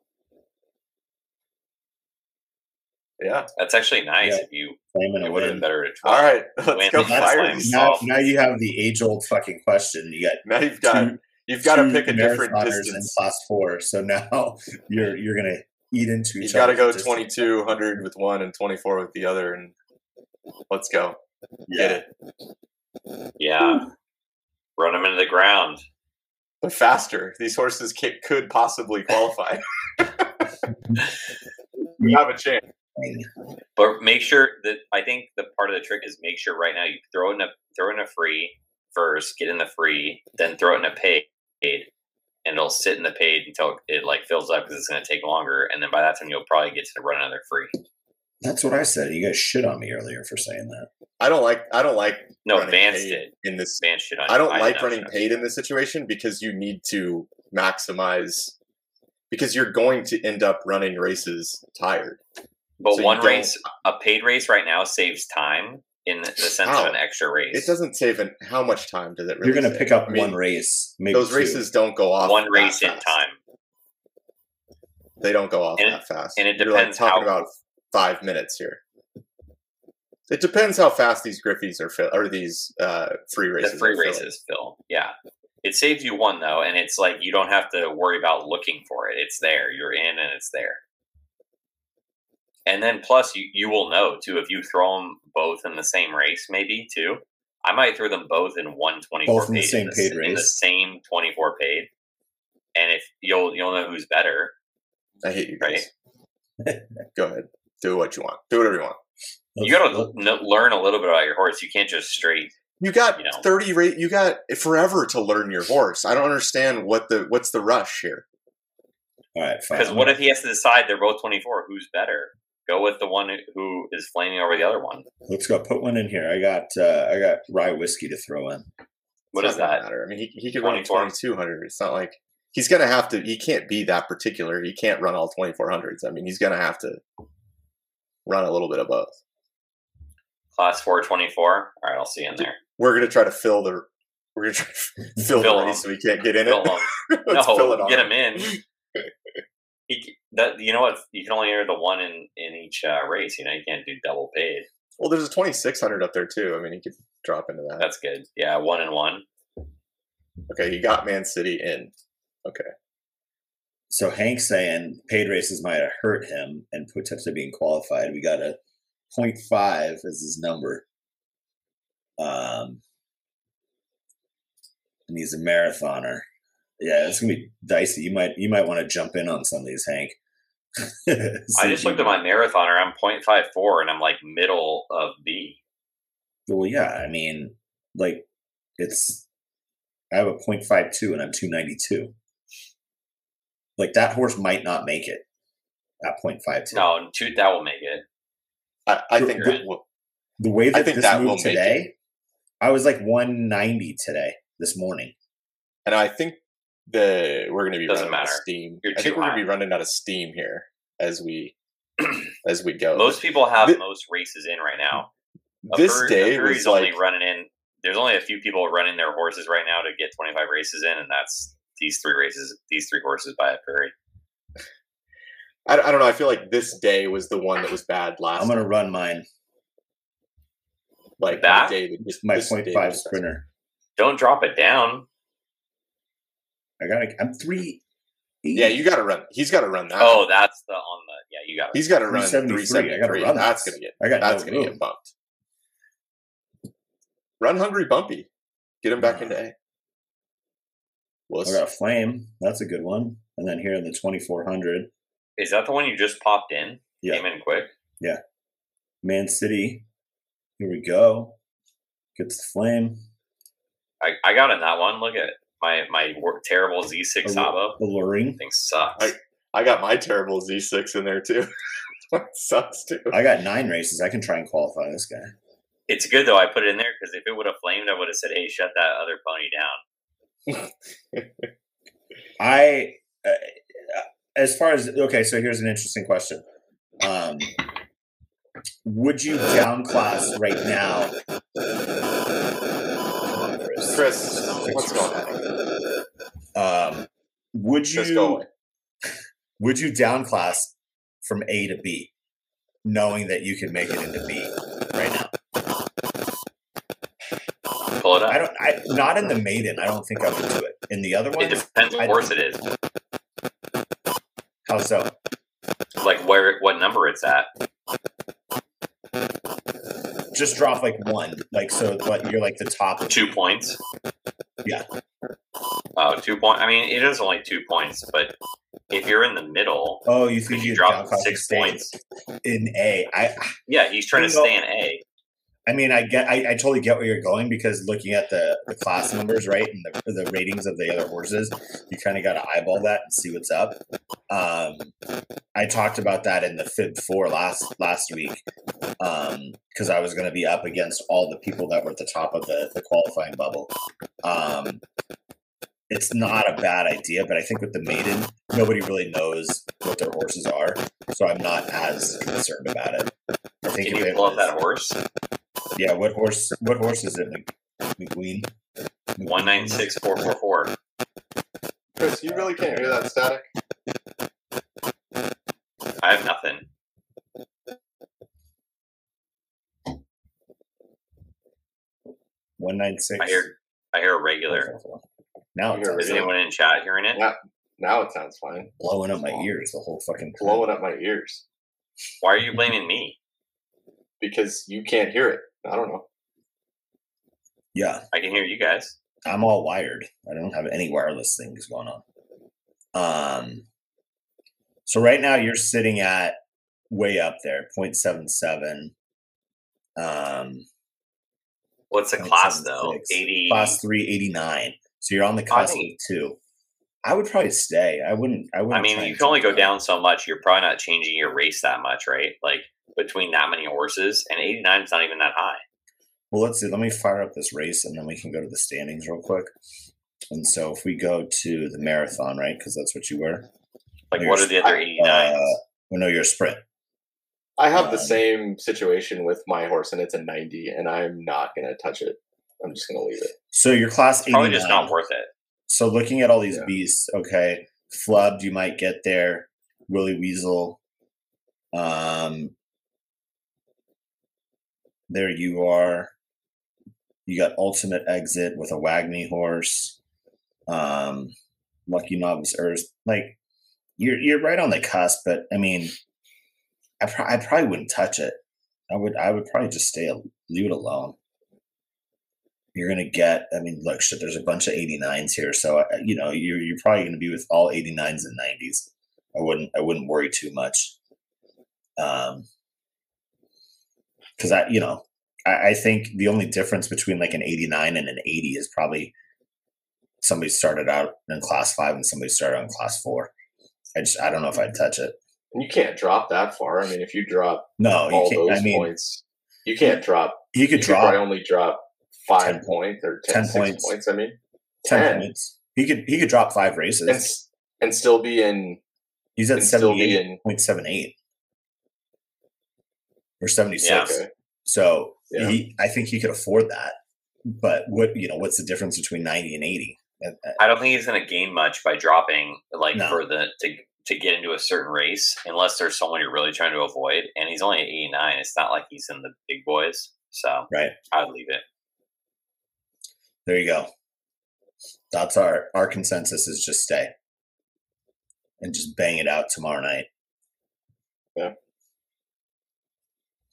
Yeah. That's actually nice Yeah. if you Claiming it would have been better to All 12. right. Let's Win. go fire fine. Now, now you have the age old fucking question. You got Now you've got two- you've got to pick a different marathoners distance. in class four. So now you're you're gonna eat into each You've got to go 2200 with one and 24 with the other, and let's go. Get it. Yeah. Run them into the ground. But faster. These horses ca- could possibly qualify. we have a chance. But make sure that I think the part of the trick is make sure right now you throw in a throw in a free first, get in the free, then throw it in a paid, and it'll sit in the paid until it like fills up because it's going to take longer, and then by that time you'll probably get to run another free. That's what I said. You guys shit on me earlier for saying that. I don't like. I don't like. No, running Vance did. in this. Vance shit on I don't did like not running shit paid in this situation because you need to maximize. Because you're going to end up running races tired. But so one race, a paid race right now saves time in the sense How? of an extra race. It doesn't save an. How much time does it really? You're gonna pick up I mean, one race. Maybe Those two. races don't go off. one that race in time. They don't go off And it- that fast. and it You're like depends talking how- about five minutes here. It depends how fast these griffies are fill or these uh, free races. the free are races, Phil. Yeah. It saves you one though, and it's like you don't have to worry about looking for it. It's there. You're in and it's there. And then plus you, you will know too if you throw them both in the same race, maybe too. I might throw them both in one twenty four Both in the paid same paid in the same twenty four paid, and if you'll you'll know who's better, I hate you guys. Go ahead. Do what you want. Do whatever you want. you got to n- learn a little bit about your horse. You can't just straight. You got You know. 30 rate you got forever to learn your horse. I don't understand what the what's the rush here. All right, fine. Because what if he has to decide they're both twenty four? Who's better? Go with the one who is flaming over the other one. Let's go. Put one in here. I got uh, I got rye whiskey to throw in. What It's is not gonna that? Matter. I mean, he he could run 2200. It's not like he's going to have to he can't be that particular. He can't run all 2400s. I mean, he's going to have to run a little bit of both. Class four twenty four. All right, I'll see you in there. We're going to try to fill the we're going to try to fill, Fill the race so we can't get in Fill it. Let's fill it no, get him. in. He, that you know what? You can only enter the one in in each uh, race. You know, you can't do double paid. Well, there's a 2600 up there too. I mean, he could drop into that. That's good. Yeah, one and one. Okay, you got Man City in. Okay. So Hank saying paid races might have hurt him and potentially being qualified. We got a 0.5 as his number. Um, and he's a marathoner. Yeah, it's gonna be dicey. You might you might want to jump in on some of these, Hank. I just looked at my marathoner. I'm 0.54 and I'm like middle of B. Well, yeah, I mean, like it's I have a 0.52 and I'm 292. Like that horse might not make it at 0.52. No, and two that will make it. I, I think that will, The way that think this that moved will today, I was like 190 today, this morning. and I think the we're going to be Doesn't running out of steam. You're I think we're going to be running out of steam here as we as we go. Most people have Thi- most races in right now. A this Fur- a day Fury's was only like running in. There's only a few people running their horses right now to get 25 races in, and that's these three races, these three horses by a Fury. I, I don't know. I feel like this day was the one that was bad last. I'm gonna run mine, like That? the day that this, my this day 0.5 sprinter. Don't drop it down. I gotta. I'm three. Yeah, you got to run. He's got to run that. Oh, that's the on the yeah. You got it. he's got to run 373. I gotta run That's gonna get I got that's no gonna room. get bumped. Run hungry, bumpy. Get him back Nah. into A. I Wuss. got flame. That's a good one. And then here in the 2400, Is that the one you just popped in? Yeah. Came in quick. Yeah. Man City. Here we go. Gets the flame. I, I got in that one. Look at my my terrible Z6 Szabo. Alluring. Thing sucks. I- I got my terrible Z6 in there too. Sucks too. I got nine races. I can try and qualify this guy. it's good though. I put it in there because if it would have flamed, I would have said, "Hey, shut that other pony down." I, uh, as far as okay, so here's an interesting question. Um, would you down class right now? Chris, what's going on? Um, would you would you down class from A to B, knowing that you can make it into B not in the maiden. I don't think I would do it. In the other one, it depends what horse it is. how so? Like where what number it's at. Just drop like one, like so. But you're like the top Two points. Yeah. Oh, two point. I mean, it is only two points, but if you're in the middle, Oh, you think you you drop six points, in A? I yeah, he's trying to know- stay in A. I mean, I get, I, I totally get where you're going because looking at the, the class numbers, right, and the, the ratings of the other horses, you kind of got to eyeball that and see what's up. Um, I talked about that in the Fib Four last last week because I was going to be up against all the people that were at the top of the, the qualifying bubble. Um, it's not a bad idea, but I think with the maiden, nobody really knows what their horses are, so I'm not as concerned about it. I think Can you up that horse? Yeah, what horse? What horse is it? Mc- McQueen. One nine six four four four. Chris, you really can't hear that static? I have nothing. One nine six. I hear I hear a regular. Now it's hear Is regular? anyone in chat hearing it? Yeah. Now it sounds fine. blowing up my ears the whole fucking time. Blowing up my ears Why are you blaming me? because you can't hear it. I don't know. Yeah, I can hear you guys. I'm all wired. I don't have any wireless things going on. Um, so right now you're sitting at way up there, 0.77. Um, What's the class though? 0.76. Eighty. class three, 89. So you're on the cusp of two. I would probably stay. I wouldn't. I wouldn't. I mean, you can only go down so much. You're probably not changing your race that much, right? Like between that many horses, and 89 is not even that high. Well, let's see. Let me fire up this race, and then we can go to the standings real quick. And so if we go to the marathon, right? Because that's what you were. Like, what are the other I- 89s? Uh, well, no, you're a sprint. I have the Um, same situation with my horse, and it's a 90, and I'm not going to touch it. I'm just going to leave it. So your class it's probably 89. just not worth it. so looking at all these Yeah. beasts, okay, flubbed, you might get there. Willie Weasel, um, there you are. You got ultimate exit with a Wagney horse, um, Lucky Novice Earth. Like you're you're right on the cusp, but I mean, I, I probably wouldn't touch it. I would I would probably just stay leave it alone you're to get i mean look shit there's a bunch of 89s here so uh, you know you're, you're probably to be with all 89s and 90s i wouldn't i wouldn't worry too much um because i you know I, I think the only difference between like an 89 and an 80 is probably somebody started out in class five and somebody started on class four i just i don't know if i'd touch it And you can't drop that far. I mean, if you drop no you all those i mean points, you can't drop. you You could could drop probably only drop five points or 10 10, points. points. I mean, 10 10. points he could he could drop five races and and still be in. He's at and still be in- 78.78 or 76. Yeah. Okay. So Yeah. he, I think he could afford that. But what you know, what's the difference between 90 and 80? Uh, uh, I don't think he's going to gain much by dropping like No. for the to to get into a certain race unless there's someone you're really trying to avoid. And he's only at 89. It's not like he's in the big boys. So Right. I'd leave it. There you go. That's our our consensus is just stay and just bang it out tomorrow night.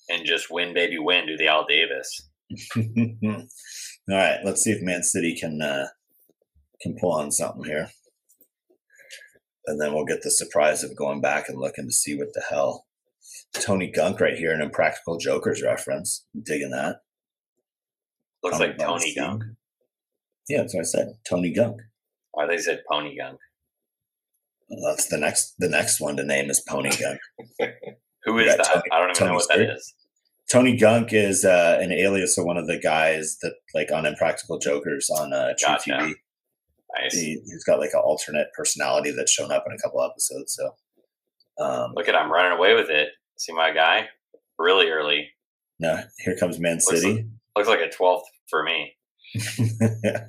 And just win, baby, win. Do the Al Davis. All right, let's see if Man City can uh, can pull on something here, and then we'll get the surprise of going back and looking to see what the hell Tony Gunk right here, an Impractical Jokers reference. I'm Digging that. Looks Comment like Tony Steam. Gunk. Yeah, that's what I said. Tony Gunk. Or they said Pony Gunk. Well, that's the next. The next one to name is Pony Gunk. Who We that? Tony- I don't even Tony know what that Stewart. is. Tony Gunk is uh, an alias of one of the guys that like on Impractical Jokers on uh, True Gotcha. TV. Nice. He, he's got like an alternate personality that's shown up in a couple episodes. So, um, Look at I'm running away with it. See my guy? Really early. no, here comes Man Looks City. Looks like a 12th for me.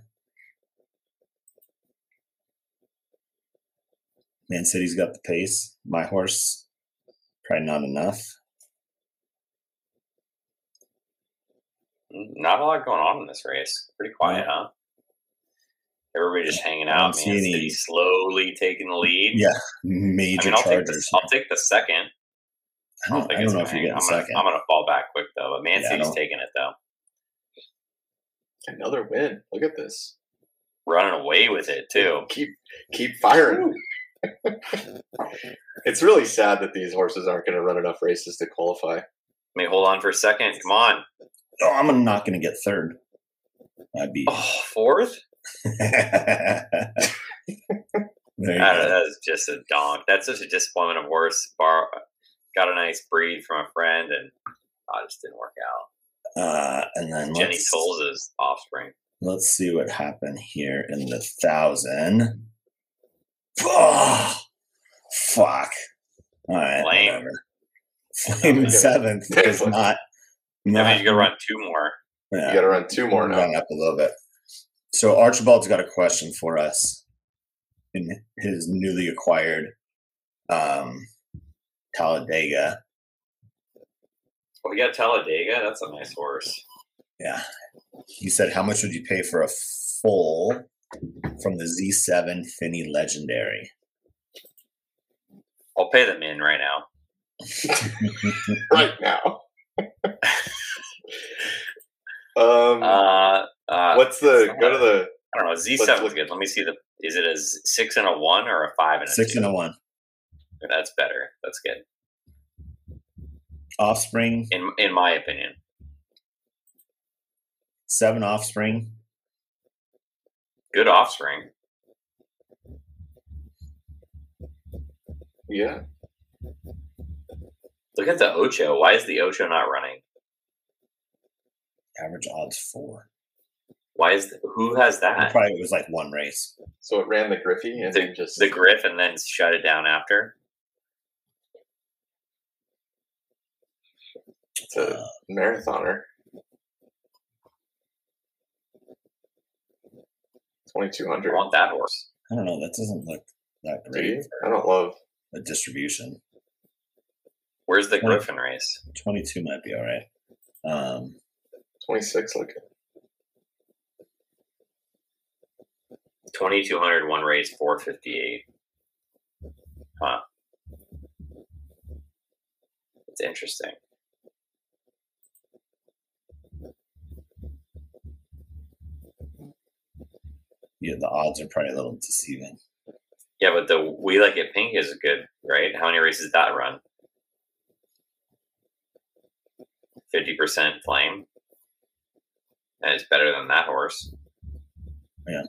Man City's got the pace. My horse, probably not enough. Not a lot going on in this race. Pretty quiet, huh? Everybody just hanging I out. see Man any- City slowly taking the lead. Yeah, I major mean, I'll take, the, chargers. I'll take the second. I don't, I don't know gonna if you're getting I'm gonna, second. I'm gonna fall back quick though. But Man Yeah, City's taking it though, Another win. Look at this. running away with it too. Keep keep firing. It's really sad that these horses aren't going to run enough races to qualify. Let me hold on for a second. Come on. oh, I'm not going to get third. I'd be. Oh, fourth? That, go. that is just a donk. That's such a disappointment of horse. Bar got a nice breed from a friend, and oh, it just didn't work out. Uh, and then Jenny let's, Tolles' offspring. let's see what happened here in the thousand. Oh, fuck. All right. Flame. Whatever. Flame seventh is Flame. not. That not means you gotta run two more. yeah. You got to run two more now. run up a little bit. So Archibald's got a question for us in his newly acquired um, Talladega. Well, we got Talladega. That's a nice horse. Yeah. He said, How much would you pay for a full from the Z7 Finney Legendary? I'll pay them in right now. Right now. Um, Uh, uh, what's the go to the I don't know. Z seven is good. Let me see the. Is it a six and a one or a five and a Six two? and a one. That's better. That's good Offspring, in in my opinion. seven offspring. Good offspring. yeah? Look at the Ocho. Why is the Ocho not running? Average odds four. Why is the, who has that? Probably it was like one race. So it ran the Griffey and then just The Griff and then shut it down after. it's a uh, marathoner. Twenty two I want that horse. I don't know. That doesn't look that great you? I don't love. for a distribution. Where's the Griffin race? Twenty-two might be all right. Um, Twenty six looking. 2200 one race, four fifty eight. Huh. It's interesting. Yeah, the odds are probably a little deceiving. Yeah, but the We Like It Pink is good, right? How many races did that run? Fifty percent flame. And it's better than that horse. Yeah.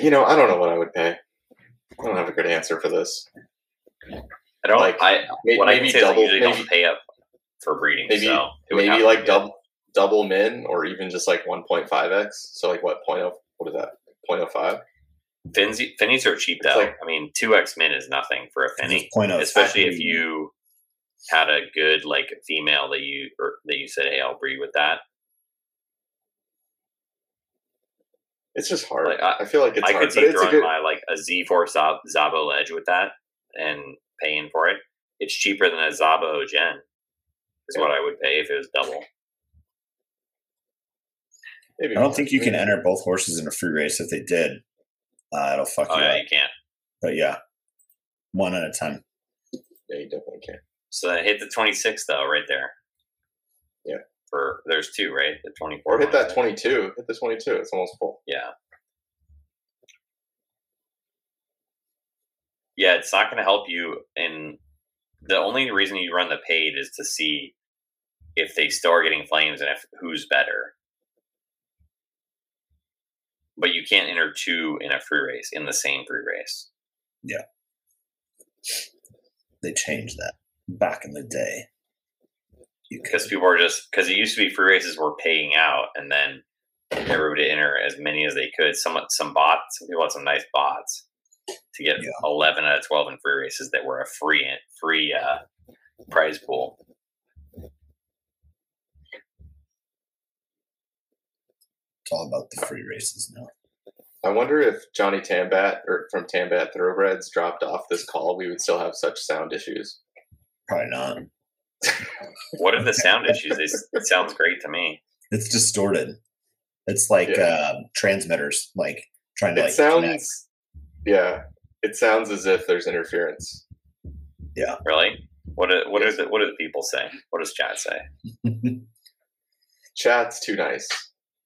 You know, I don't know what I would pay. I don't have a good answer for this. I don't Like, I Maybe, what I maybe can say is I double, usually maybe, don't pay up for breeding. maybe- so it maybe to like double double min or even just like 1.5x. So like what point of what is that? 0.05? Fins, finnies are cheap though. like- I mean, two X min is nothing for a finny, Just point oh out, especially if you had a good like female that you or that you said, "Hey, I'll breed with that." It's just hard. Like, I- I, feel like it's I hard, could see but throwing good. my like a Z four Szabo ledge with that and paying for it. It's cheaper than a Szabo Gen. Is what I would pay if it was double. Maybe I don't think you can enter both horses in a free race. If they did, uh, it'll fuck Oh you yeah, up. you can't. But yeah, one at a time. Yeah, you definitely can. So I hit the twenty six though, right there. Yeah. For there's two, right? The twenty four. Or hit that 22. Hit the 22. It's almost full. Yeah. Yeah, it's not going to help you. And the only reason you run the paid is to see if they still are getting flames and if who's better. But you can't enter two in a free race in the same free race. Yeah. They changed that back in the day. Because people are just because it used to be free races were paying out and then everybody would enter as many as they could. Some some bots, some people had some nice bots to get Yeah. eleven out of twelve in free races that were a free free uh, prize pool. it's all about the free races now. I wonder if Johnny Tambat or from Tambat Thoroughbreds dropped off this call, we would still have such sound issues. Probably not. What are the sound issues? It's, it sounds great to me. It's distorted. It's like Yeah. uh, transmitters, like trying to It like sounds, connect. Yeah, it sounds as if there's interference. Yeah. Really? What do, what is it? What do the people say? What does chat say? Chat's too nice.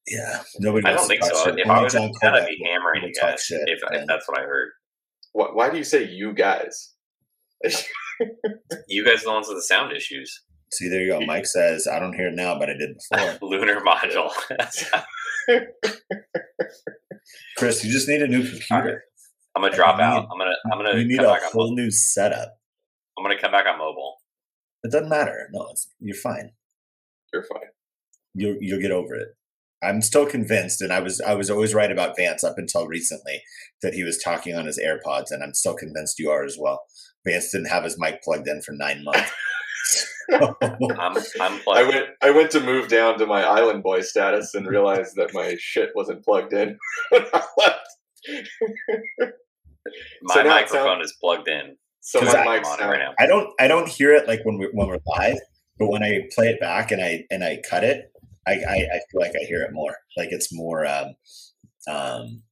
yeah, nobody. I wants don't to think talk so. shit. If Only I was John in chat, I'd Kovac be will- hammering you guys. shit, If, if that's what I heard, Why, why do you say you guys? you guys are the ones with the sound issues. See, there you go. Mike says, "I don't hear it now, but I did before." Lunar module. Chris, you just need a new computer. I'm gonna drop You out. I'm gonna I'm gonna You need come a back whole mobile. new setup. I'm gonna come back on mobile. It doesn't matter. No, it's, you're fine. You're fine. You'll you'll get over it. I'm still convinced, and I was I was always right about Vance up until recently that he was talking on his AirPods, and I'm still convinced you are as well. Vance didn't have his mic plugged in for nine months. I'm I'm I went I went to move down to my island boy status and realized that my shit wasn't plugged in when I left. My so microphone sound- is plugged in. So my I- mic I'm on sound, right now. I don't I don't hear it like when we when we're live, but when I play it back and I and I cut it, I I, I feel like I hear it more. Like it's more um um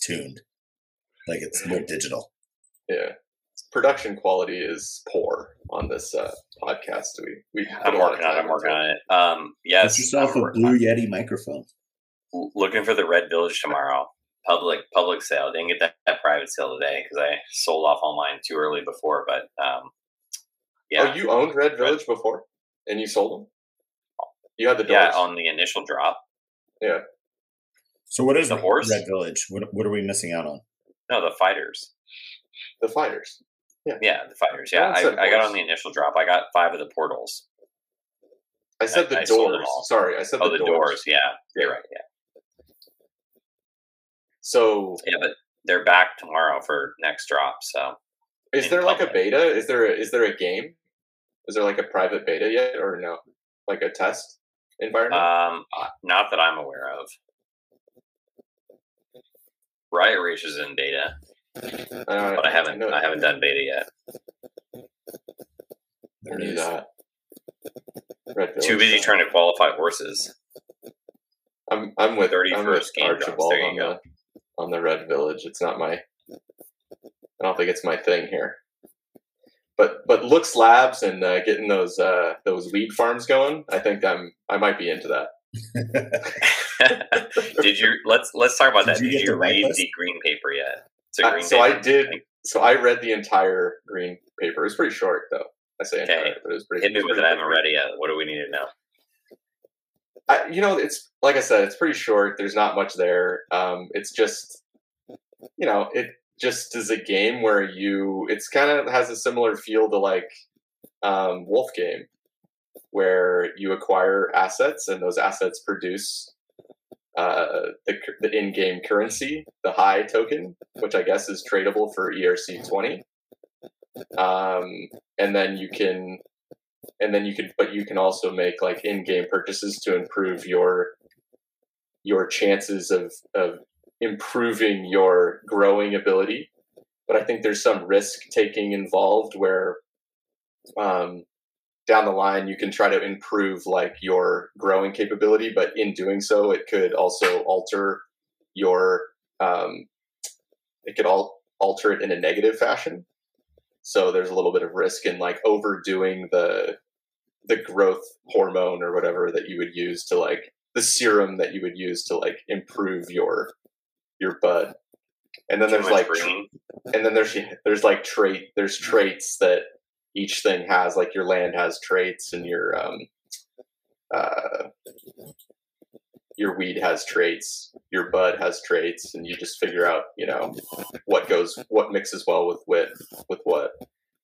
tuned. Like it's more digital. yeah. production quality is poor on this uh, podcast. We we I'm a lot of working on it. I'm working on it. Um, yes, Get yourself I'm a Blue Yeti microphone. looking for the Red Village tomorrow. Public public sale. Didn't get that, that private sale today because I sold off all mine too early before. But um, yeah, Oh, you owned Red Village before, and you sold them. You had the doors. yeah, on the initial drop. Yeah. So what is The horse? Red Village? What what are we missing out on? No, the fighters. the fighters. Yeah, yeah, the fighters. Yeah, one I, I got on the initial drop. I got five of the portals. I said the I doors. all. Sorry, I said Oh, the, the doors. doors. Yeah, you're right. Yeah, So, yeah, but they're back tomorrow for next drop. So is there like a beta? Is there a, is there a game? Is there like a private beta yet, or no? Like a test environment? Um, uh, not that I'm aware of. Riot Race is in beta, Uh, but I haven't. know- I haven't done beta yet. There I it that. Too busy trying to qualify horses. I'm I'm with 30 I'm with first game There you go. the on the Red Village. It's not my. I don't think it's my thing here. But but looks labs and uh, getting those uh, those weed farms going. I think I'm I might be into that. Did you? Let's let's talk about Did that. you Did you read whitelist? the green paper yet? It's a Uh, so paper. I did. think. So I read the entire green paper. It's pretty short though. I say Okay. entire, but it was pretty. Hit me with it. pretty I haven't read it yet. What do we need to know? I, you know, it's like I said, it's pretty short. There's not much there. Um, it's just, you know, it just is a game where you. It's kind of has a similar feel to like um, Wolf Game, where you acquire assets and those assets produce uh, the the in-game currency, the high token, which I guess is tradable for ERC twenty. Um, and then you can and then you can but you can also make like in-game purchases to improve your your chances of of improving your growing ability. But i think there's some risk taking involved where um down the line you can try to improve like your growing capability but in doing so it could also alter your um it could all alter it in a negative fashion so there's a little bit of risk in like overdoing the the growth hormone or whatever that you would use to like the serum that you would use to like improve your your bud and then there's like green. and then there's there's like trait there's traits that each thing has like your land has traits and your um uh your weed has traits your bud has traits and you just figure out you know what goes what mixes well with with with what.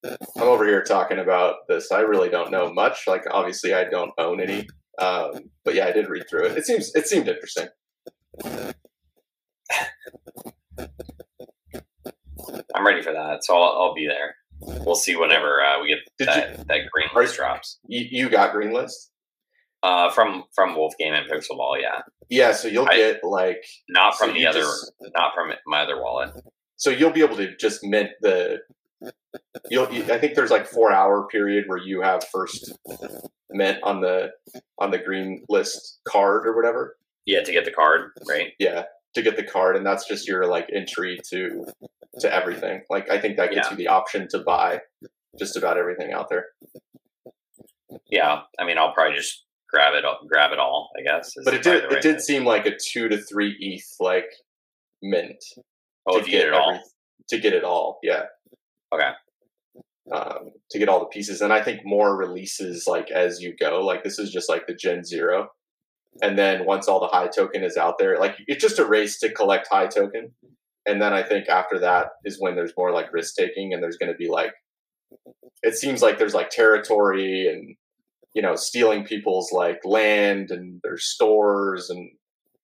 I'm over here talking about this. I really don't know much. Like obviously i don't own any. Um but yeah i did read through it. It seems it seemed interesting. I'm ready for that, so I'll, I'll be there. We'll see whenever uh, we get Did that, that green list drops. you, you got green list? Uh, from from Wolf Game and Pixel Ball, yeah. Yeah so you'll I- get like Not So from the other, just- not from my other wallet. so you'll be able to just mint the you'll you, i think there's like four hour period where you have first mint on the on the green list card or whatever Yeah, to get the card, right? yeah to get the card and that's just your like entry to to everything like i think that gets Yeah. you the option to buy just about everything out there Yeah, I mean, I'll probably just grab it, all- grab it all. I guess. but it did the it did thing. seem like a two to three eth like mint Oh, you get it all. to get it all yeah Okay. um, to get all the pieces. And I think more releases like as you go. Like this is just like the Gen Zero, and then once all the high token is out there, like it's just a race to collect high token. And then I think after that is when there's more like risk taking, and there's going to be like, it seems like there's like territory and you know stealing people's like land and their stores and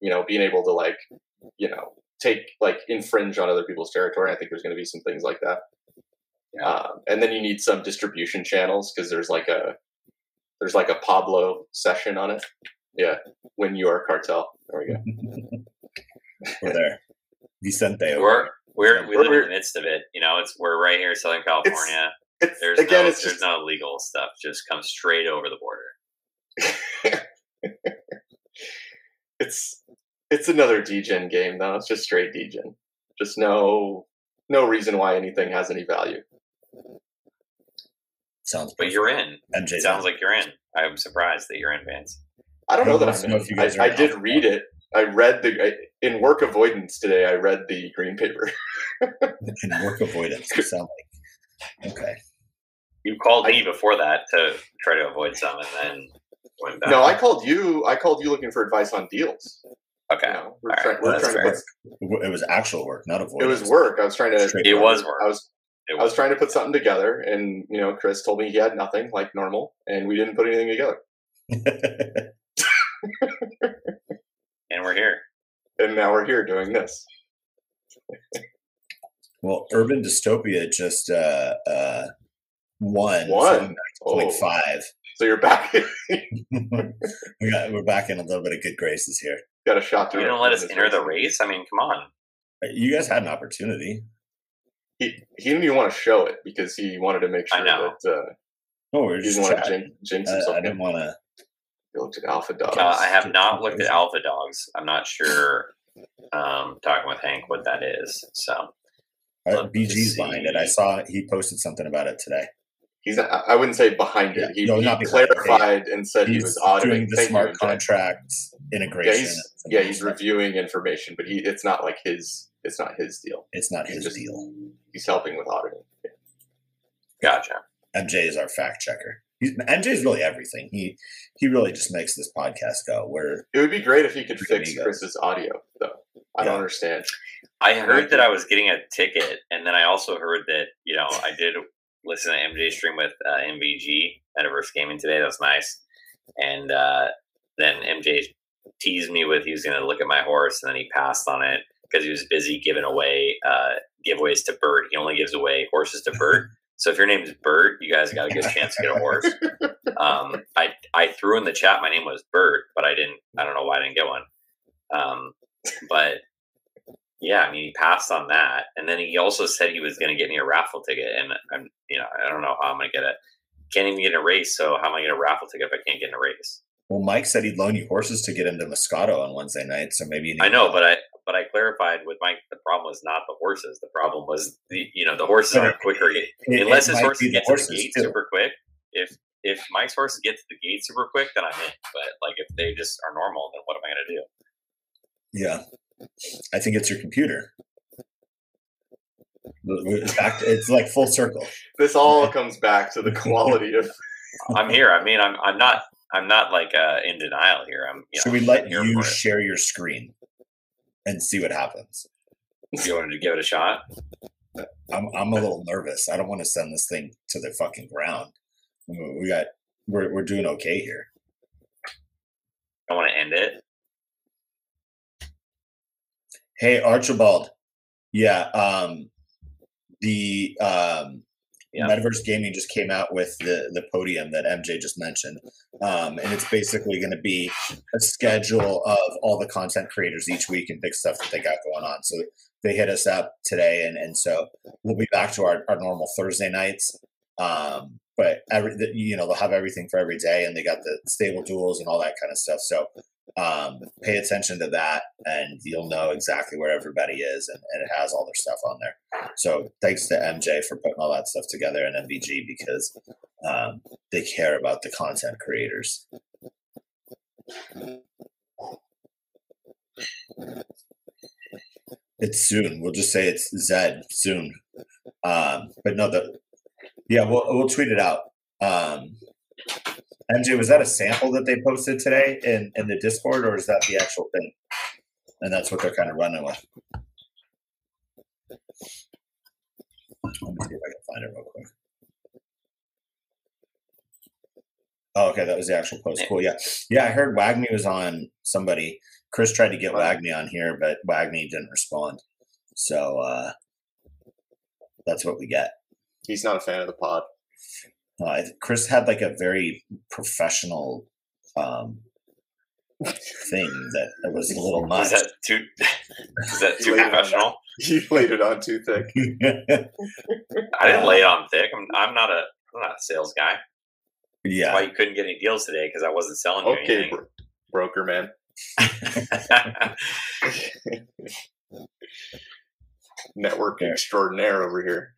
you know being able to like you know take like infringe on other people's territory. I think there's going to be some things like that. Yeah. Um, and then you need some distribution channels because there's like a there's like a Pablo session on it. Yeah, when you are cartel. There we go. We're there. Vicente. We're we're we We're- live in we're- the midst of it. You know, it's we're right here in Southern California. It's There's again, no it's there's just no legal stuff. Just comes straight over the border. it's it's another degen game though. It's just straight degen. Just no no reason why anything has any value. Sounds. But you're in. MJ It sounds like you're in. I'm surprised that you're in, Vance. I don't know that I'm know in. if you guys I, I did read it. I read the I, in work avoidance today. I read the green paper. in work avoidance. You sound like okay. You called me before that to try to avoid some, and then went back. no, I called you. I called you looking for advice on deals. Okay. You know, we're All trying, right, we're that's trying to put, It was actual work, not avoid. it avoidance. was work. I was trying to. Straight It was work. I was It I was trying to put something together, and you know, Chris told me he had nothing, like normal, and we didn't put anything together. and we're here. And now we're here doing this. well, Urban Dystopia just uh, uh, won. Won. Point Oh. five. So you're back. we got, we're back in a little bit of good graces here. Got a shot to You it don't let us this enter the race. race. I mean, come on. You guys had an opportunity. He, he didn't even want to show it because he wanted to make I sure know. that uh, No, we were he just didn't want to jinx, jinx I, himself. I didn't want to. He looked at Alpha Dogs. Uh, I have not looked at. Alpha Dogs. I'm not sure. Um, talking with Hank, what that is. So Uh, BG's behind it. I saw he posted something about it today. He's I I wouldn't say behind Yeah, it. He, no, he not it. clarified and said he was auditing doing the Thank smart MJ. contracts integration. Yeah, he's yeah he's reviewing information, but he it's not like his it's not his deal. It's not he's his just- deal. He's helping with auditing. gotcha. MJ is our fact checker. He's, MJ is really everything. He he really just makes this podcast go. Where It would be great if he could fix ego. Chris's audio, though. I Yeah. don't understand. I heard that I was getting a ticket, and then I also heard that you know I did listen to MJ stream with uh, MVG Metaverse Gaming today. That was nice, and uh, then MJ teased me with he was going to look at my horse, and then he passed on it because he was busy giving away uh, giveaways to Bert. He only gives away horses to Bert. So if your name is Bert, you guys got a good chance to get a horse. Um, I I threw in the chat my name was Bert, but I didn't. I don't know why I didn't get one. Um, but yeah, I mean, he passed on that, and then he also said he was going to get me a raffle ticket, and I'm, you know, I don't know how I'm going to get it. Can't even get in a race, so how am I going to raffle ticket if I can't get in a race? well, Mike said he'd loan you horses to get into Moscato on Wednesday night. So maybe I know, but I but I clarified with Mike. The problem was not the horses. The problem was the you know the horses aren't quicker. It- unless it his horses get to the gate too. super quick. If if Mike's horses get to the gate super quick, then I'm in. But like if they just are normal, then what am I going to do? Yeah, I think it's your computer. It's back to- It's like full circle. This all comes back to the quality of. I'm here. I mean, I'm I'm not I'm not like uh, in denial here. I'm. You Should know, we let I'm you for it. share your screen and see what happens? You wanted to give it a shot? I'm I'm a little nervous. I don't want to send this thing to the fucking ground. We we got we're we're doing okay here. I want to end it. Hey Archibald, yeah. Um, the um, Yeah. Metaverse Gaming just came out with the the podium that MJ just mentioned, um, and it's basically going to be a schedule of all the content creators each week and big stuff that they got going on. So they hit us up today, and and so we'll be back to our, our normal Thursday nights. Um, but every you know they'll have everything for every day, and they got the stable duels and all that kind of stuff. So um, pay attention to that, and you'll know exactly where everybody is, and, and it has all their stuff on there. So thanks to MJ for putting all that stuff together and MVG because um, they care about the content creators. It's soon. We'll just say it's Zed soon. Um, but no, the yeah, we'll we'll tweet it out. Um, MJ, was that a sample that they posted today in in the Discord, or is that the actual thing? And that's what they're kind of running with. Let me see if I can find it real quick. Oh, okay, that was the actual post. Cool, yeah, yeah. I heard Wagney was on somebody. Chris tried to get Wagney on here, but Wagney didn't respond. So uh, that's what we get. He's not a fan of the pod. Uh, Chris had like a very professional um, thing that was a little much. Is that too? Is that too Laid it on professional? You laid it on too thick. I didn't lay it on thick. I'm, I'm not a I'm not a sales guy. That's yeah, why you couldn't get any deals today because I wasn't selling you Okay, anything. bro- broker man. Network Yeah. extraordinaire over here.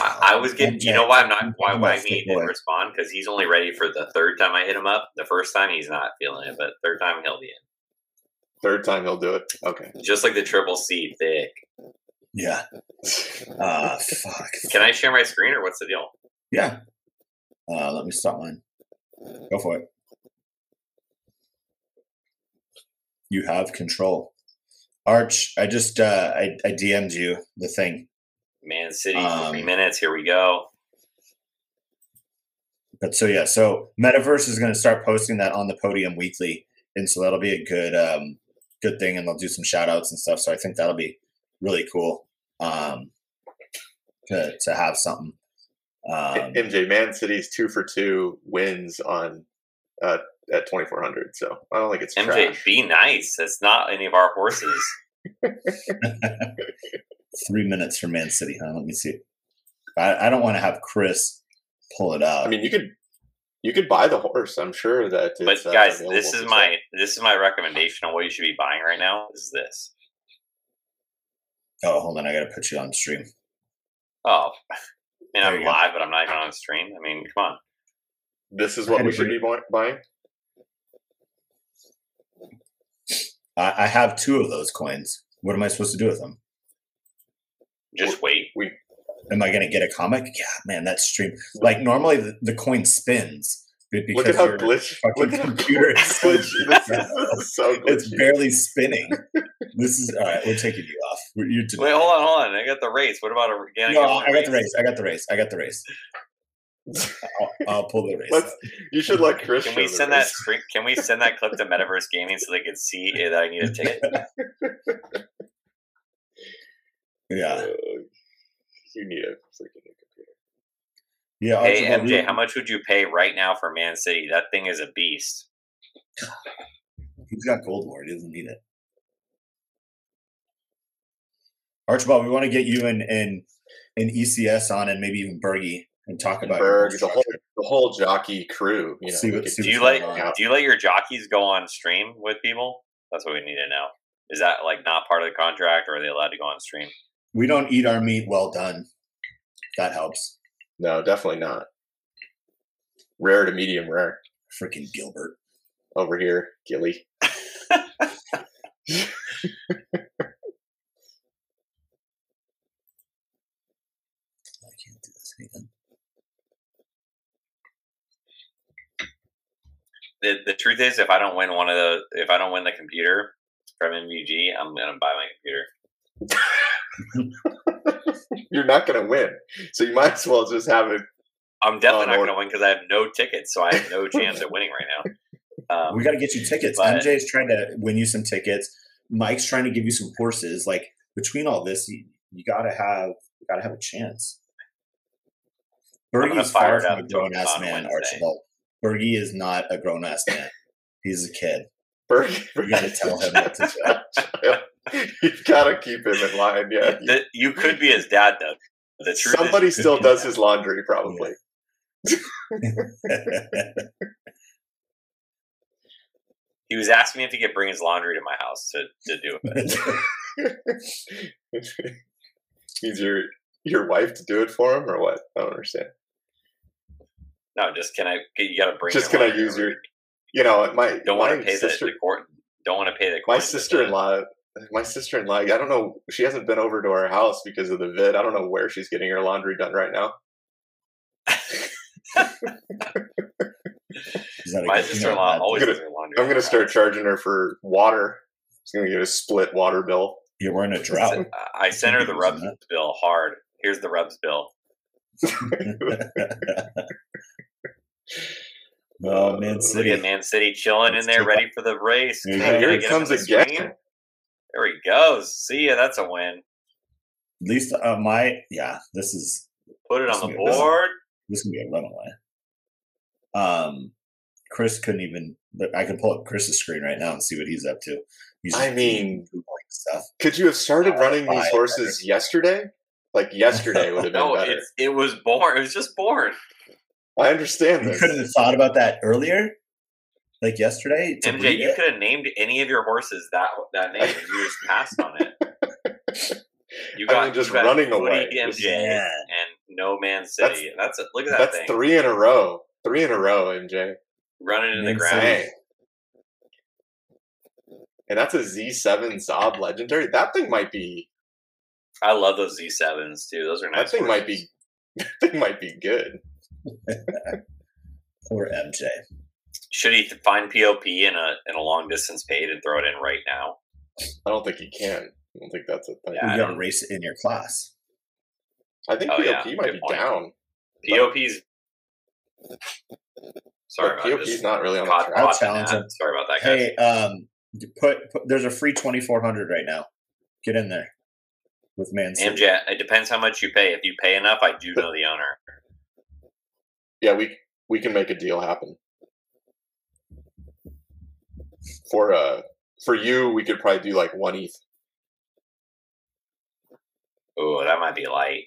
I, I was getting. You know why I'm not? Why why not me stick didn't respond? Because he's only ready for the third time I hit him up. The first time he's not feeling it, but third time he'll be in. Third time he'll do it. Okay. Just like the triple C, thick. Yeah. Ah, fuck. Can I share my screen or what's the deal? Yeah. Uh, let me stop mine. Go for it. You have control. Arch, I just uh, I, I DM'd you the thing. Man City, Um, three minutes. Here we go. But so yeah, so Metaverse is going to start posting that on the podium weekly, and so that'll be a good um, good thing, and they'll do some shout outs and stuff. So I think that'll be really cool um, to to have something. Um, MJ Man City's two for two wins on uh, at 2400. So I don't think it's MJ, trash. be nice. It's not any of our horses. three minutes for Man City, huh? Let me see. I, I don't want to have Chris pull it out. I mean, you could you could buy the horse. I'm sure that. But It's, uh, guys, available this is sale. my this is my recommendation on what you should be buying right now. Is this? oh, hold on, I got to put you on stream. Oh, I mean, There I'm you go. live, but I'm not even on stream. I mean, come on. This is what we should be bu- buying. I, I have two of those coins. What am I supposed to do with them? Just wait. We, Am I going to get a comic? Yeah, man, that stream. Like normally the, the coin spins, because Look at how your glitch. fucking Look at how computer is so glitchy. This is, this is so it's barely spinning. This is all right. We're taking you off. We're- You're Wait, hold on, hold on. I got the race. What about a? Can no, I one got the race. I got the race. I got the race. I'll, I'll pull the race. Let's, you should let Chris. Can we show the send that race. screen? Can we send that clip to Metaverse Gaming so they can see that I need a ticket? yeah, you need a freaking new computer. yeah. Hey MJ, how much would you pay right now for Man City? That thing is a beast. He's got Gold War. He doesn't need it. Archibald, we want to get you and and and ECS on, and maybe even Bergie, and talk about Berg, the whole the whole jockey crew. You know, See what- see Do you going on. do you let your jockeys go on stream with people? That's what we need to know. Is that like not part of the contract, or are they allowed to go on stream? We don't eat our meat well done. That helps. No, definitely not. Rare to medium rare Freaking Gilbert. over here, Gilly. I can't do this again. The the truth is, if I don't win one of the, if I don't win the computer from MVG, I'm gonna buy my computer. You're not going to win, so you might as well just have it. I'm definitely not gonna win because I have no tickets, so I have no chance at winning right now. Um, we got to get you tickets. but- MJ is trying to win you some tickets. Mike's trying to give you some horses. Like between all this, you, you got to have you got to have a chance. gonna Bergie's fire far from a grown ass man, Wednesday. Archibald. Bergie is not a grown ass man. He's a kid. Berg, You got to tell him what to do. You've got to keep him in line. Yeah, the, you could be his dad though. The truth somebody still does his laundry, probably. he was asking me if he could bring his laundry to my house to, to do it. Needs your your wife to do it for him, or what? I don't understand. No, just can I? You got to bring. Just can I use your? You know, my Don't want to pay sister, the, the court. Don't want to pay the. my coins of the- sister-in-law. My sister-in-law. I don't know. She hasn't been over to our house because of the vid. I don't know where she's getting her laundry done right now. Is that a My good thing or a sister-in-law always I'm does her laundry. I'm gonna start charging her for water. She's gonna get a split water bill. thing? You're wearing a drought. I sent her the rubs bill hard. Here's the rubs bill. oh man, Look City. at Man City chilling in Let's there, take ready for the race. There you Can go. I Here get he him on comes the again. Screen? There he goes. See ya. That's a win. At least uh, my yeah. This is Put it on the will be- board. this can be a runaway. Um, Chris couldn't even. But I can pull up Chris's screen right now and see what he's up to. He's I mean- stuff. Could you have started Uh, running these horses yesterday? Like yesterday would have been No, better. it's, it was born. It was just born. I understand You this. couldn't have thought about that earlier, like yesterday. to MJ, you it? could have named any of your horses that that name, and you just passed on it. You I got mean, just you got running Footy away. MJ Yeah. and no Man City. That's, a, look at that That's thing three in a row. Three in a row, MJ. running in the ground. And that's a Z7 Szabo legendary. That thing might be. I love those Z7s too. Those are nice. That thing might be. That thing might be good. Poor MJ. Should he find POP in a in a long distance paid and throw it in right now? I don't think he can. I don't think that's a thing. Yeah, you got to don't- race it in your class. I think Oh, POP yeah, might good be point. down. POP's. Sorry but about POP's not really on the track. I'll caught in challenge that. Sorry about that, guys. Hey, um, put, put there's a free 2400 right now. Get in there with Man City. MJ, it depends how much you pay. If you pay enough, I do know the owner. Yeah, we we can make a deal happen. For uh for you, we could probably do like one ETH. Oh, that might be light.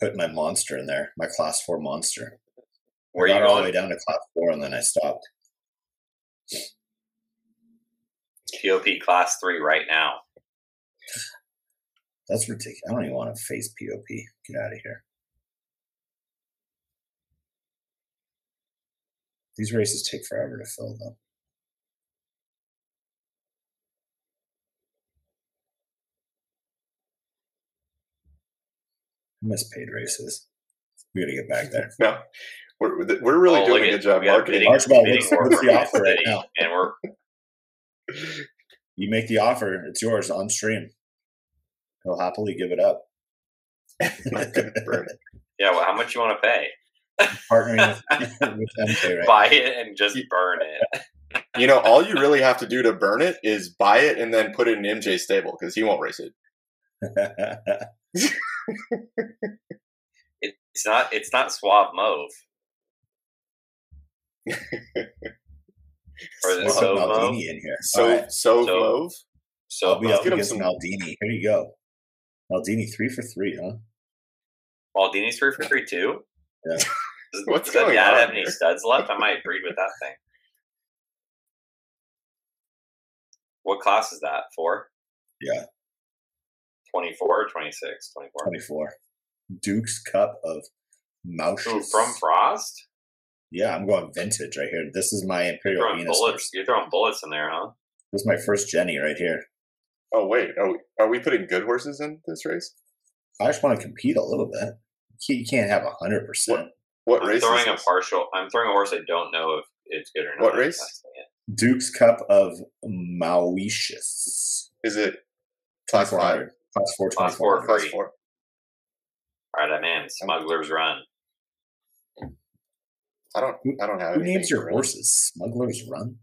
Put my monster in there, my class four monster. Where I you got all the way down to class four, and then I stopped. POP class three right now. That's ridiculous. I don't even want to face POP. Get out of here. These races take forever to fill, though. I miss paid races. We gotta get back there. No, we're we're really Oh, doing a good job marketing. bidding- Archibald, bidding what's- what's the offer right now? And we're You make the offer, it's yours on stream. He'll happily give it up. Not gonna burn it. yeah. Well, how much you want to pay? Partnering with, with MJ right Buy it and just burn it. You know, all you really have to do to burn it is buy it and then put it in MJ stable because he won't race it. Now. it. It's not. It's not suave mauve. Or the Let's so mauve. Maldini in here. So All right, so, So- mauve. So I'll be mauve. up get him against some- Maldini. Here you go. Maldini three for three, huh? Maldini's three for three too. Yeah. Does, What's does that going dad on have any studs left? I might breed with that thing. What class is that? for? Yeah. 24, 26, 24. 24. Duke's Cup of Mouse. From Frost? Yeah, I'm going vintage right here. This is my Imperial You're Venus. Bullets. You're throwing bullets in there, huh? This is my first Jenny right here. Oh, wait. Are we, are we putting good horses in this race? I just want to compete a little bit. You can't have 100%. What, what I'm race? Throwing a partial. I'm throwing a horse I don't know if it's good or not. What race? Duke's Cup of Mauritius. Is it class 500? Plus four. Plus four. Plus four. All right, I'm in. Smuggler's Run. I don't. I don't have. Who names your really. horses? Smuggler's Run.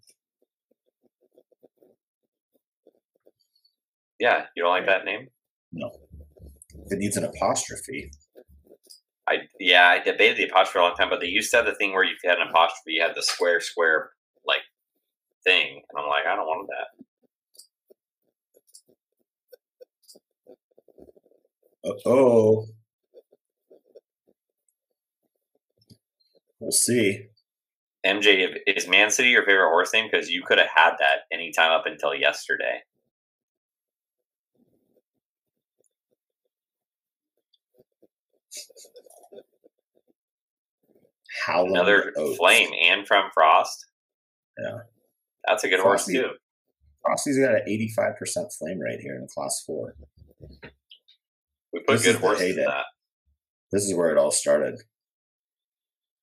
Yeah, you don't like that name? No. It needs an apostrophe. I yeah, I debated the apostrophe a long time, but they used to have the thing where you had an apostrophe, you had the square square like thing, and I'm like, I don't want that. Oh, we'll see. MJ, is Man City your favorite horse name? Because you could have had that anytime up until yesterday. Howland Another flame and from Frost. Yeah. That's a good Frosty. horse too. Frosty's got an 85% flame rate here in class four. We put This good is horses in that. This is where it all started.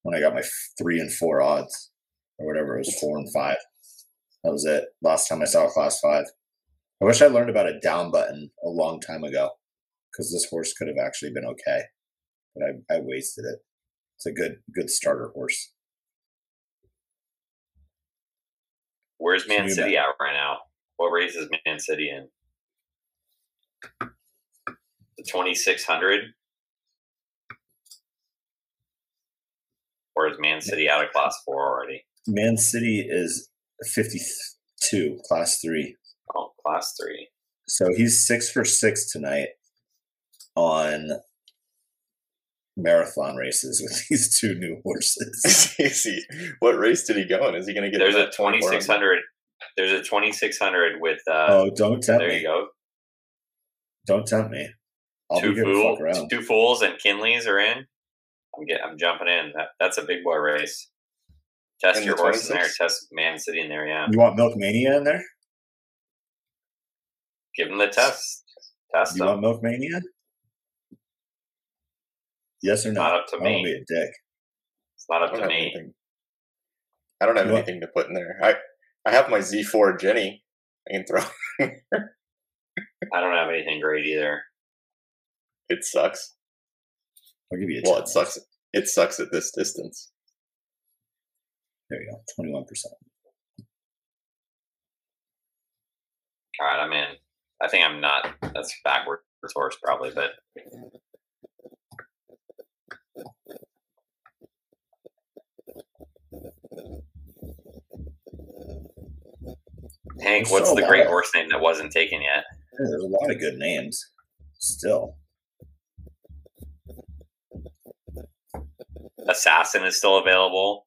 When I got my three and four odds, or whatever, it was four and five. That was it. Last time I saw a class five. I wish I learned about a down button a long time ago, because this horse could have actually been okay, but I, I wasted it. It's a good good starter horse. Where's Man City at right now? What race is Man City in? The twenty six hundred. Or is Man City out of class four already? Man City is 52, class three. Oh, class three. So he's six for six tonight on marathon races with these two new horses. Is he, what race did he go in? Is he going to get? There's to a that twenty 2400? six hundred. There's a twenty six hundred with. Uh, oh, don't tempt there me! you go. Don't tempt me! I'll two fool, two fools and Kinleys are in. I'm get, I'm jumping in. That, that's a big boy race. Test your the horse in there. Test Man City in there. Yeah, You want Milk Mania in there? give them the test. Test You them. want Milk Mania? Yes or no? Not up to I me. be a dick. It's not up to me. anything. I don't have You want- anything to put in there. I I have my Z4 Jenny. I can throw. I don't have anything great either. It sucks. I'll give you a Well, it sucks. It sucks at this distance. There you go. Twenty-one percent. All right, I'm in. I think I'm not. That's backwards horse probably, but Hank, what's so the great lot of- horse name that wasn't taken yet? There's a lot of good names. Still, Assassin is still available.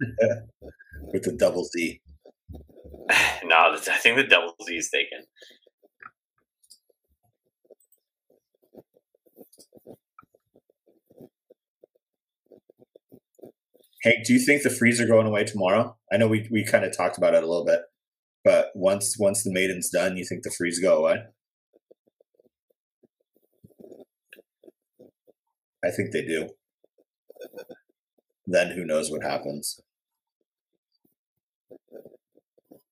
with the double Z. no, I think the Double Z is taken. Hank, do you think the freeze are going away tomorrow? I know we, we kind of talked about it a little bit, but once once the maiden's done, you think the freeze go away? I think they do. Then who knows what happens?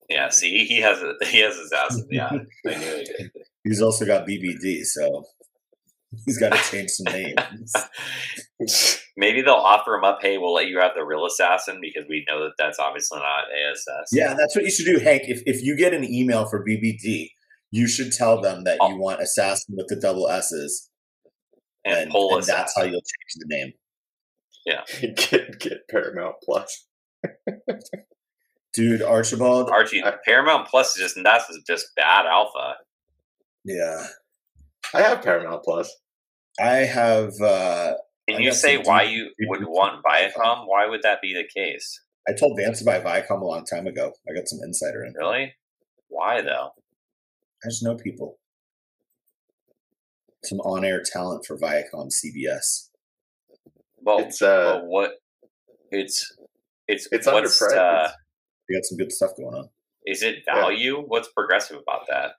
Yeah, see, he has a he has assassin. Yeah, I knew he did. He's also got BBD, so he's got to change some names. Maybe they'll offer him up. Hey, we'll let you have the real assassin because we know that that's obviously not ASS. Yeah, that's what you should do, Hank. If if you get an email for BBD, you should tell them that oh. you want assassin with the double S's, and, and, pull and that's how you'll change the name. get get Paramount Plus. Dude, Archibald. Archie, Paramount Plus is just that's just bad alpha. yeah, I have Paramount Plus. I have. uh Can I you say why you would want Viacom? Why would that be the case? I told Vance to buy Viacom a long time ago. I got some insider info. Really? Why though? I just know people. Some on-air talent for Viacom CBS. Well, It's uh, well, what? It's it's it's what's, underpriced. Uh, They got some good stuff going on. is it Yeah. value? What's progressive about that?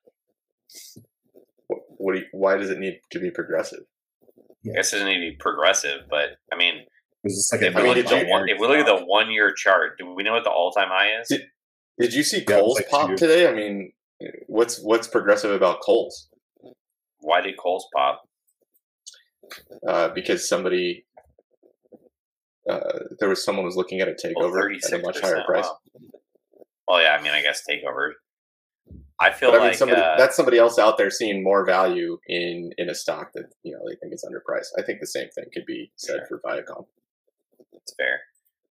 what, what do you, why does it need to be progressive? I guess it doesn't need to be progressive, but I mean, It just like if we, look at the one, if we look at the one year chart, do we know what the all time high is? Did- Did you see Yeah, Kohl's like pop today? I mean, what's what's progressive about Kohl's? Why did Kohl's pop? Uh, because somebody, uh, there was someone was looking at a Well, takeover at a much higher price. wow. Well, yeah, I mean, I guess takeover. I feel But I mean, like somebody uh, that's somebody else out there seeing more value in in a stock that you know they think is underpriced. I think the same thing could be said Sure. for Viacom. It's fair.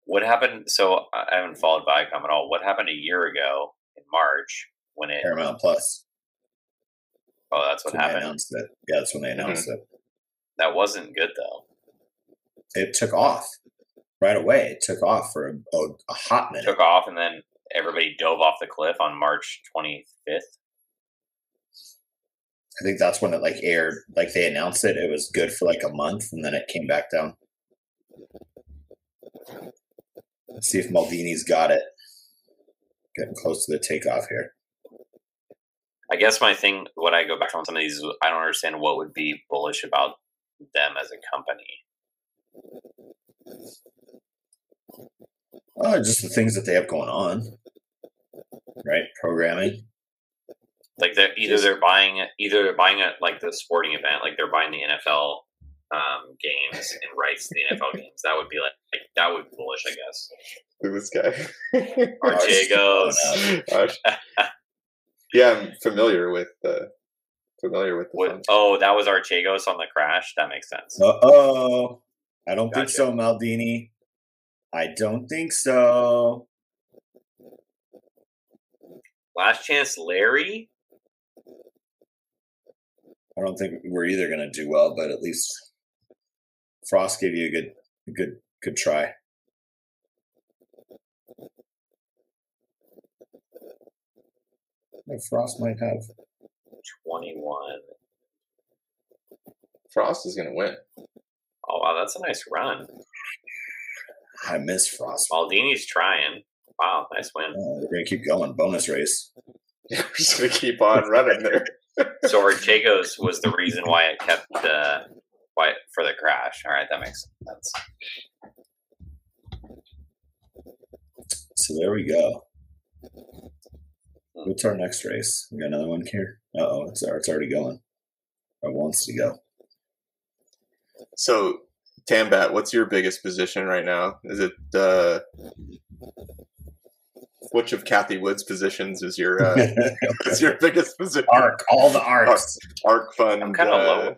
What happened? So I I haven't followed Viacom at all. What happened a year ago in March when it? Paramount Plus. Oh, that's That's what when they happened. announced it. Yeah, that's when they announced it. That wasn't good though. It took off right away. It took off for a, a, a hot minute. Took off, and then everybody dove off the cliff on March 25th. I think that's when it like aired. Like they announced it. It was good for like a month, and then it came back down. Let's see if Maldini's got it. Getting close to the takeoff here. I guess my thing, when I go back on some of these, is I don't understand what would be bullish about them as a company. Oh, just the things that they have going on, right? Programming. Like they're either they're buying it, either they're buying it like the sporting event, like they're buying the NFL um, games and rights to the NFL games. That would be like, like that would be bullish, I guess. Who this guy? Archegos. Arch- yeah, I'm familiar with the familiar with the What, oh, that was Archegos on the crash. That makes sense. Uh oh. I don't think so, Maldini. I don't think so. Last chance, Larry. I don't think we're either going to do well, but at least Frost gave you a good, a good, good try. Frost might have. 21. Frost is going to win. Oh wow, that's a nice run. I miss Frost. Maldini's trying. Wow, nice win. Uh, they're gonna keep going. Bonus race. We're just going to keep on running there. So Archegos was the reason why it kept uh, why for the crash. All right, that makes sense. So there we go. What's our next race? We got another one here. Uh oh, it's, it's already going. Or wants to go. So, Tambat, what's your biggest position right now? Is it uh, which of Cathie Wood's positions is your uh, is your biggest position? Arc, all the arcs. Arc fund. I'm kind of uh, low.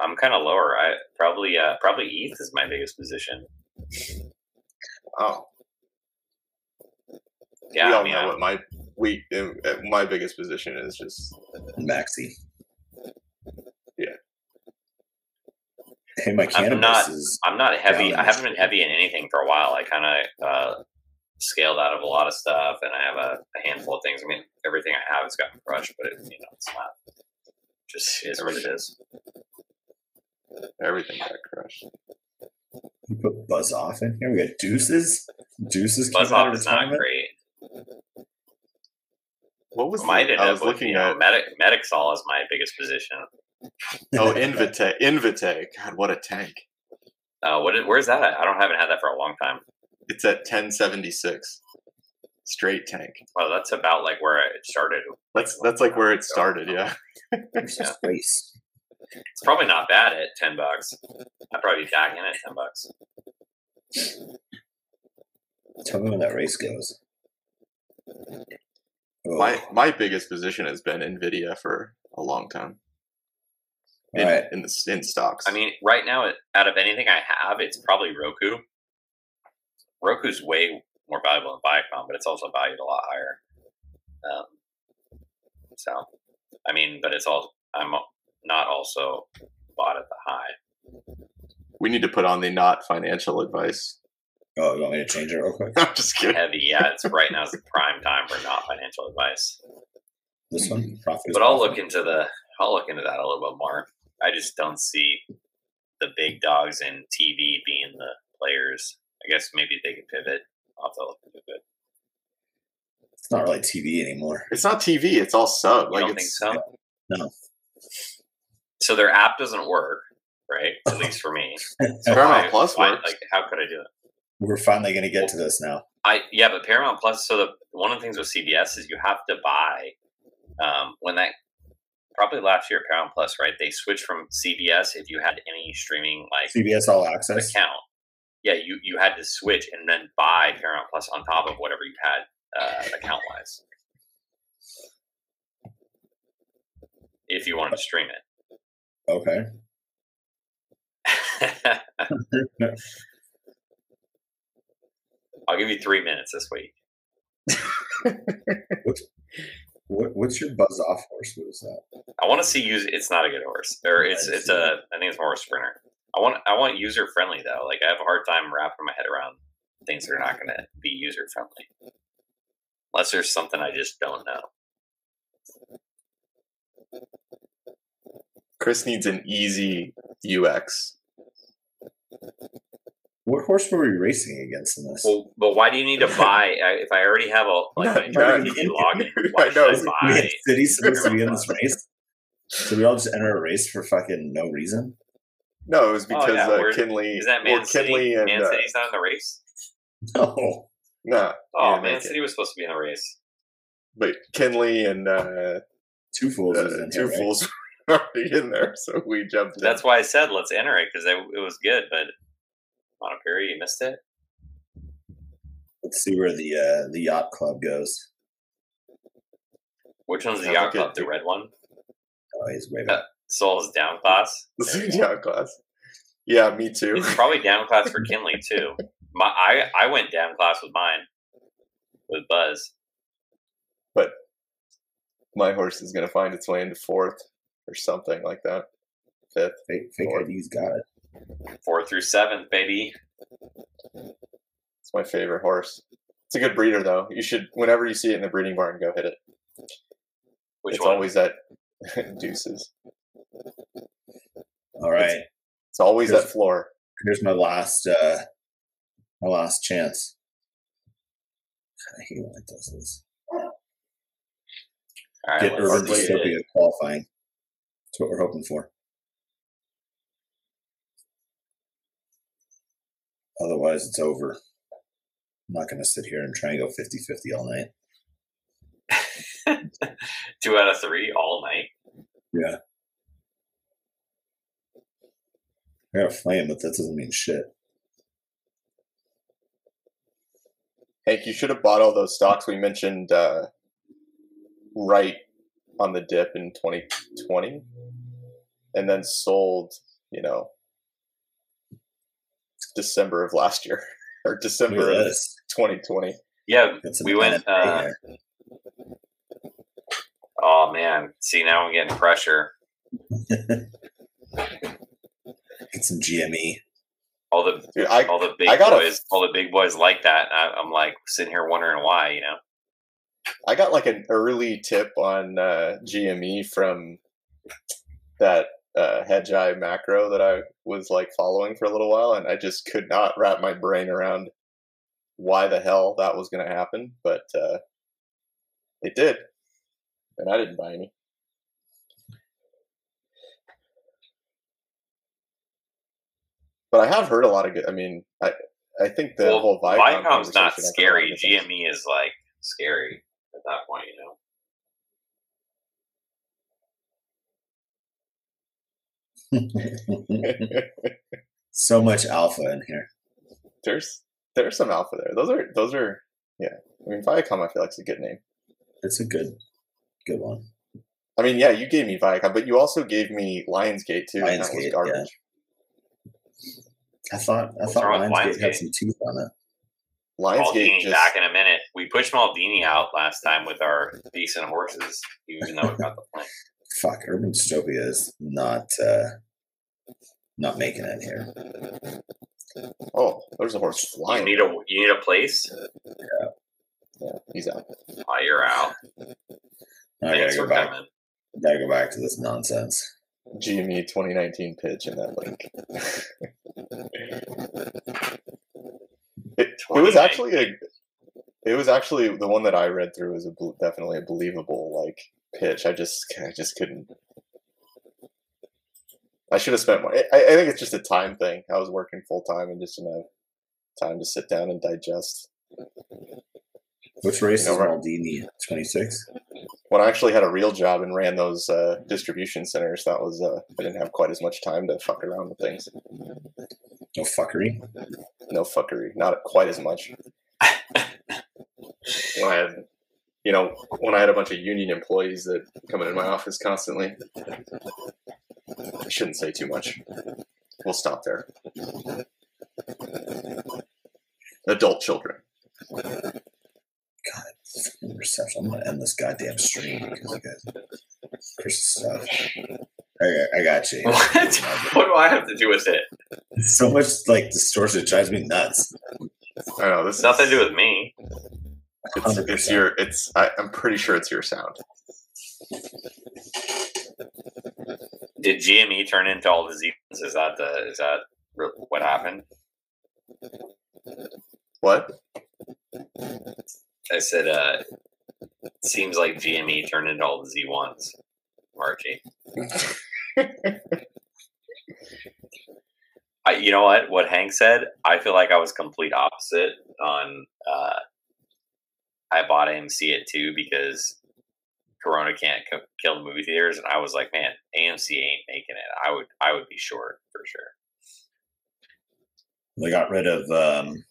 I'm kind of lower. I probably uh, probably ETH is my biggest position. Oh, Yeah, we all I mean, know I'm- what my we uh, my biggest position is. Just Maxi. Yeah. Hey, my cannabis not- is. I'm not heavy. I haven't been heavy in anything for a while. I kind of uh, scaled out of a lot of stuff, and I have a, a handful of things. I mean, everything I have has gotten crushed, but it, you know, it's not. Just is what it is. everything got crushed. You put Buzz off in here. We got Deuces. Deuces Buzz off is not great. What was Might the, end I up was with looking know, at? medic Medixol is my biggest position. Oh, Invite, Invite. God, what a tank! Uh, what is, where's that at? I don't haven't had that for a long time. It's at 1076. Straight tank. Well, that's about like where it started. That's that's like where it started. Yeah. Versus Race. It's probably not bad at ten bucks. I'd probably be back in at ten bucks. Tell me when that race goes. Oh, My my biggest position has been Nvidia for a long time. All In, right. in the in stocks. I mean, right now, out of anything I have, it's probably Roku. Roku's way more valuable than Viacom, but it's also valued a lot higher. Um, so, I mean, but it's all I'm not also bought at the high. we need to put on the not financial advice. Oh, you want me to change it real quick? I'm just kidding. Heavy, yeah. It's right now is the prime time for not financial advice. This one, profit. But I'll profit. look into the I'll look into that a little bit more. I just don't see the big dogs in TV being the players. I guess maybe they could pivot. I'll have to look into it. It's not really TV anymore. It's not TV. It's all sub. You like don't think so? No. So their app doesn't work, right? At least for me. So Paramount why- Plus why- works. Like, how could I do it? We're finally going to get to this now. I yeah, but Paramount Plus. So the one of the things with CBS is you have to buy um, when that probably last year Paramount Plus, right? They switched from CBS if you had any streaming like CBS All Access. account. Yeah, you you had to switch and then buy Paramount Plus on top of whatever you had uh, account wise. If you wanted to stream it. Okay. I'll give you three minutes this week. What, what's your buzz off horse? What is that? I want to see use. It's not a good horse, or it's I it's see. a. I think it's more a sprinter. I want I want user friendly though. Like I have a hard time wrapping my head around things that are not going to be user friendly, unless there's something I just don't know. Chris needs an easy UX. What horse were we racing against in this? Well, but why do you need to buy? If I already have a like my No, no, GPT login, why I know. should I we buy? had City supposed to be in this race. So we all just enter a race for fucking no reason. No, it was because Oh, yeah, uh, Kinley. Is that well, Man City? Kinley and Man uh, City's not in the race. No. nah, Oh, yeah, Man make it. City was supposed to be in the race. but Kinley and uh, Two fools was uh, in two here, right? fools were already in there, so we jumped. in. That's why I said let's enter it because it was good. But Montpellier, you missed it. Let's see where the uh, the yacht club goes. Which one's the yacht club? The red one. Oh, he's way Uh, back. Soul's down class. the same down class. Yeah, me too. It's probably down class for Kinley too. My I I went down class with mine with Buzz. but my horse is going to find its way into fourth or something like that. Fifth. Fake, fake Four. ID's got it. Four through seventh, baby. It's my favorite horse. It's a good breeder, though. You should, whenever you see it in the breeding barn, go hit it. Which it's one? always that deuces. All right. It's always Here's- that floor. Here's my last uh my last chance. I hate when it does this. All right, Get let's Urban. Dystopia qualifying. That's what we're hoping for. Otherwise, it's over. I'm not going to sit here and try and go 50 50 all night. Two out of three all night. Yeah. I got a flame, but that doesn't mean shit. Hank, you should have bought all those stocks we mentioned uh, right on the dip in 2020 and then sold, you know, December of last year or December of 2020. Yeah, That's we went. Uh, oh man, see now I'm getting pressure. Get some. GME. All the Dude, I, all the big I got a- boys, all the big boys like that. I, I'm like sitting here wondering why. You know, I got like an early tip on uh, GME from that uh, Hedgeye macro that I was like following for a little while, and I just could not wrap my brain around why the hell that was going to happen, but uh, it did, and I didn't buy any. But I have heard a lot of good. I mean, I I think the well, whole Viacom Viacom's not I've heard a lot of scary. GME is like scary at that point. You know. so much alpha in here. there's there's some alpha there. Those are those are yeah. I mean, Viacom, I feel like is a good name. It's a good, good one. I mean, yeah, you gave me Viacom, but you also gave me Lionsgate too. and that was Lionsgate, yeah. garbage. I thought I What's thought wrong with Lionsgate had some teeth on it. Lionsgate Maldini just back in a minute. We pushed Maldini out last time with our decent horses, even though it got the point. Fuck, Urban Dystopia is not uh not making it here. oh, there's a horse flying. You flying. need a you need a place. yeah, yeah he's out. Oh, you're out. I gotta Thanks go for back. coming. Gotta go back to this nonsense. GME 2019 pitch in that link. it, it was actually a. It was actually the one that I read through was a, definitely a believable like pitch. I just I just couldn't. I should have spent more. I, I think it's just a time thing. I was working full time and just didn't have time to sit down and digest. Which race You know, is Maldini? Twenty six. When I actually had a real job and ran those uh, distribution centers, that was uh, I didn't have quite as much time to fuck around with things. No fuckery. no fuckery, not quite as much. I had, you know, when I had a bunch of union employees that come into my office constantly, I shouldn't say too much. We'll stop there. Adult children. Fucking Reception. I'm gonna end this goddamn stream because I got Chris's stuff. I, I got you. What? what do I have to do with it? So much like distortion it drives me nuts. I know this It's nothing is, to do with me. It's, it's your. It's. I, I'm pretty sure it's your sound. Did GME turn into all the Z's? Is that the is that what happened? What? I said, uh, seems like GME turned into all the Z1s. Margie. I, you know what? What Hank said, I feel like I was complete opposite on. Uh, I bought AMC at two because Corona can't co- kill the movie theaters, and I was like, man, AMC ain't making it. I would, I would be short for sure. They got rid of um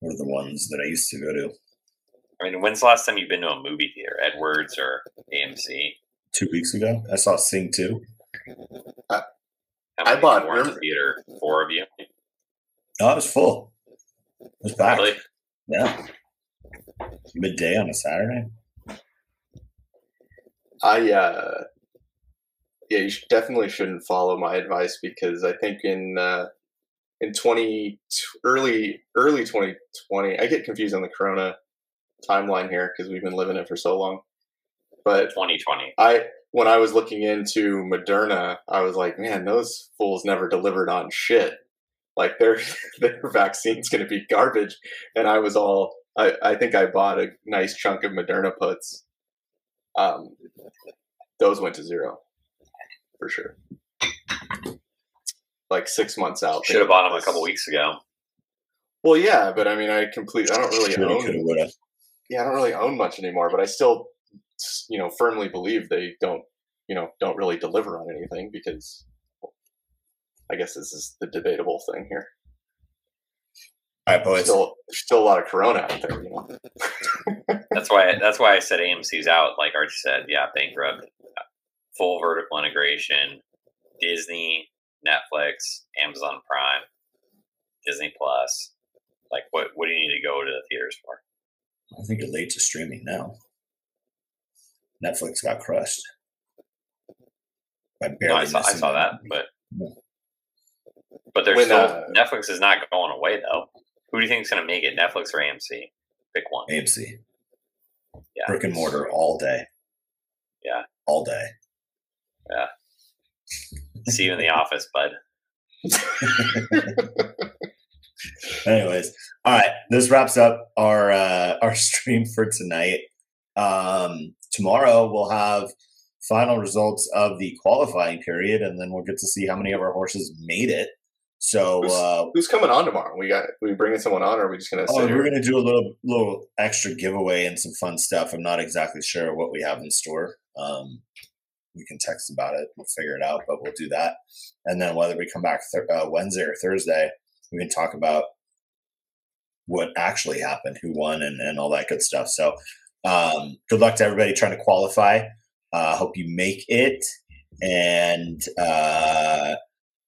what are the ones that I used to go to? I mean, when's the last time you've been to a movie theater, Edwards or AMC? Two weeks ago. I saw Sing 2. How I bought- were remember- theater. Four of you, No, I was full. It was back. really? Yeah. Midday on a Saturday. I uh yeah, you should, definitely shouldn't follow my advice because I think in uh in 20 early early 2020, I get confused on the corona timeline here because we've been living it for so long. But 2020. I when I was looking into Moderna, I was like, man, those fools never delivered on shit. Like their their vaccine's going to be garbage. And I was all, I, I think I bought a nice chunk of Moderna puts. Um, those went to zero for sure. Like six months out. Should have bought them a couple weeks ago. Well, yeah, but I mean, I completely, I don't really Shoulda, own. coulda, woulda. Yeah, I don't really own much anymore, but I still, you know, firmly believe they don't, you know, don't really deliver on anything because I guess this is the debatable thing here. All right, boys. Still, there's still a lot of Corona out there, you know. That's why that's why I said AMC's out. Like Archie said, yeah, bankrupt, full vertical integration, Disney, Netflix, Amazon Prime, Disney Plus. Like, what what do you need to go to the theaters for? I think you're late to streaming now. Netflix got crushed. I, No, barely I saw I saw that, but but there's When, still uh, Netflix is not going away though. Who do you think is going to make it? Netflix or AMC? Pick one. AMC. Yeah. Brick and mortar all day. Yeah. All day. Yeah. See you in the office, bud. Anyways, all right. This wraps up our uh, our stream for tonight. Um, tomorrow we'll have final results of the qualifying period, and then we'll get to see how many of our horses made it. So, Who's- uh, Who's coming on tomorrow? We got, we bringing someone on, or are we just gonna oh, we're gonna do a little little extra giveaway and some fun stuff. I'm not exactly sure what we have in store. Um, we can text about it. We'll figure it out, but we'll do that. And then whether we come back th- uh, Wednesday or Thursday, we can talk about what actually happened, who won, and, and all that good stuff. So, um, good luck to everybody trying to qualify. Uh, hope you make it. And uh,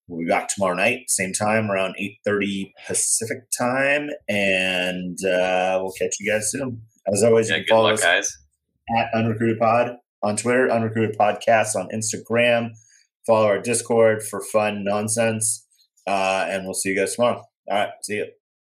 we'll be back tomorrow night, same time, around 8.30 Pacific time. And uh, we'll catch you guys soon. As always, Yeah, you follow luck, us guys. at Unrecruited Pod on Twitter, Unrecruited Podcast on Instagram. Follow our Discord for fun nonsense. Uh, and we'll see you guys tomorrow. All right. See you.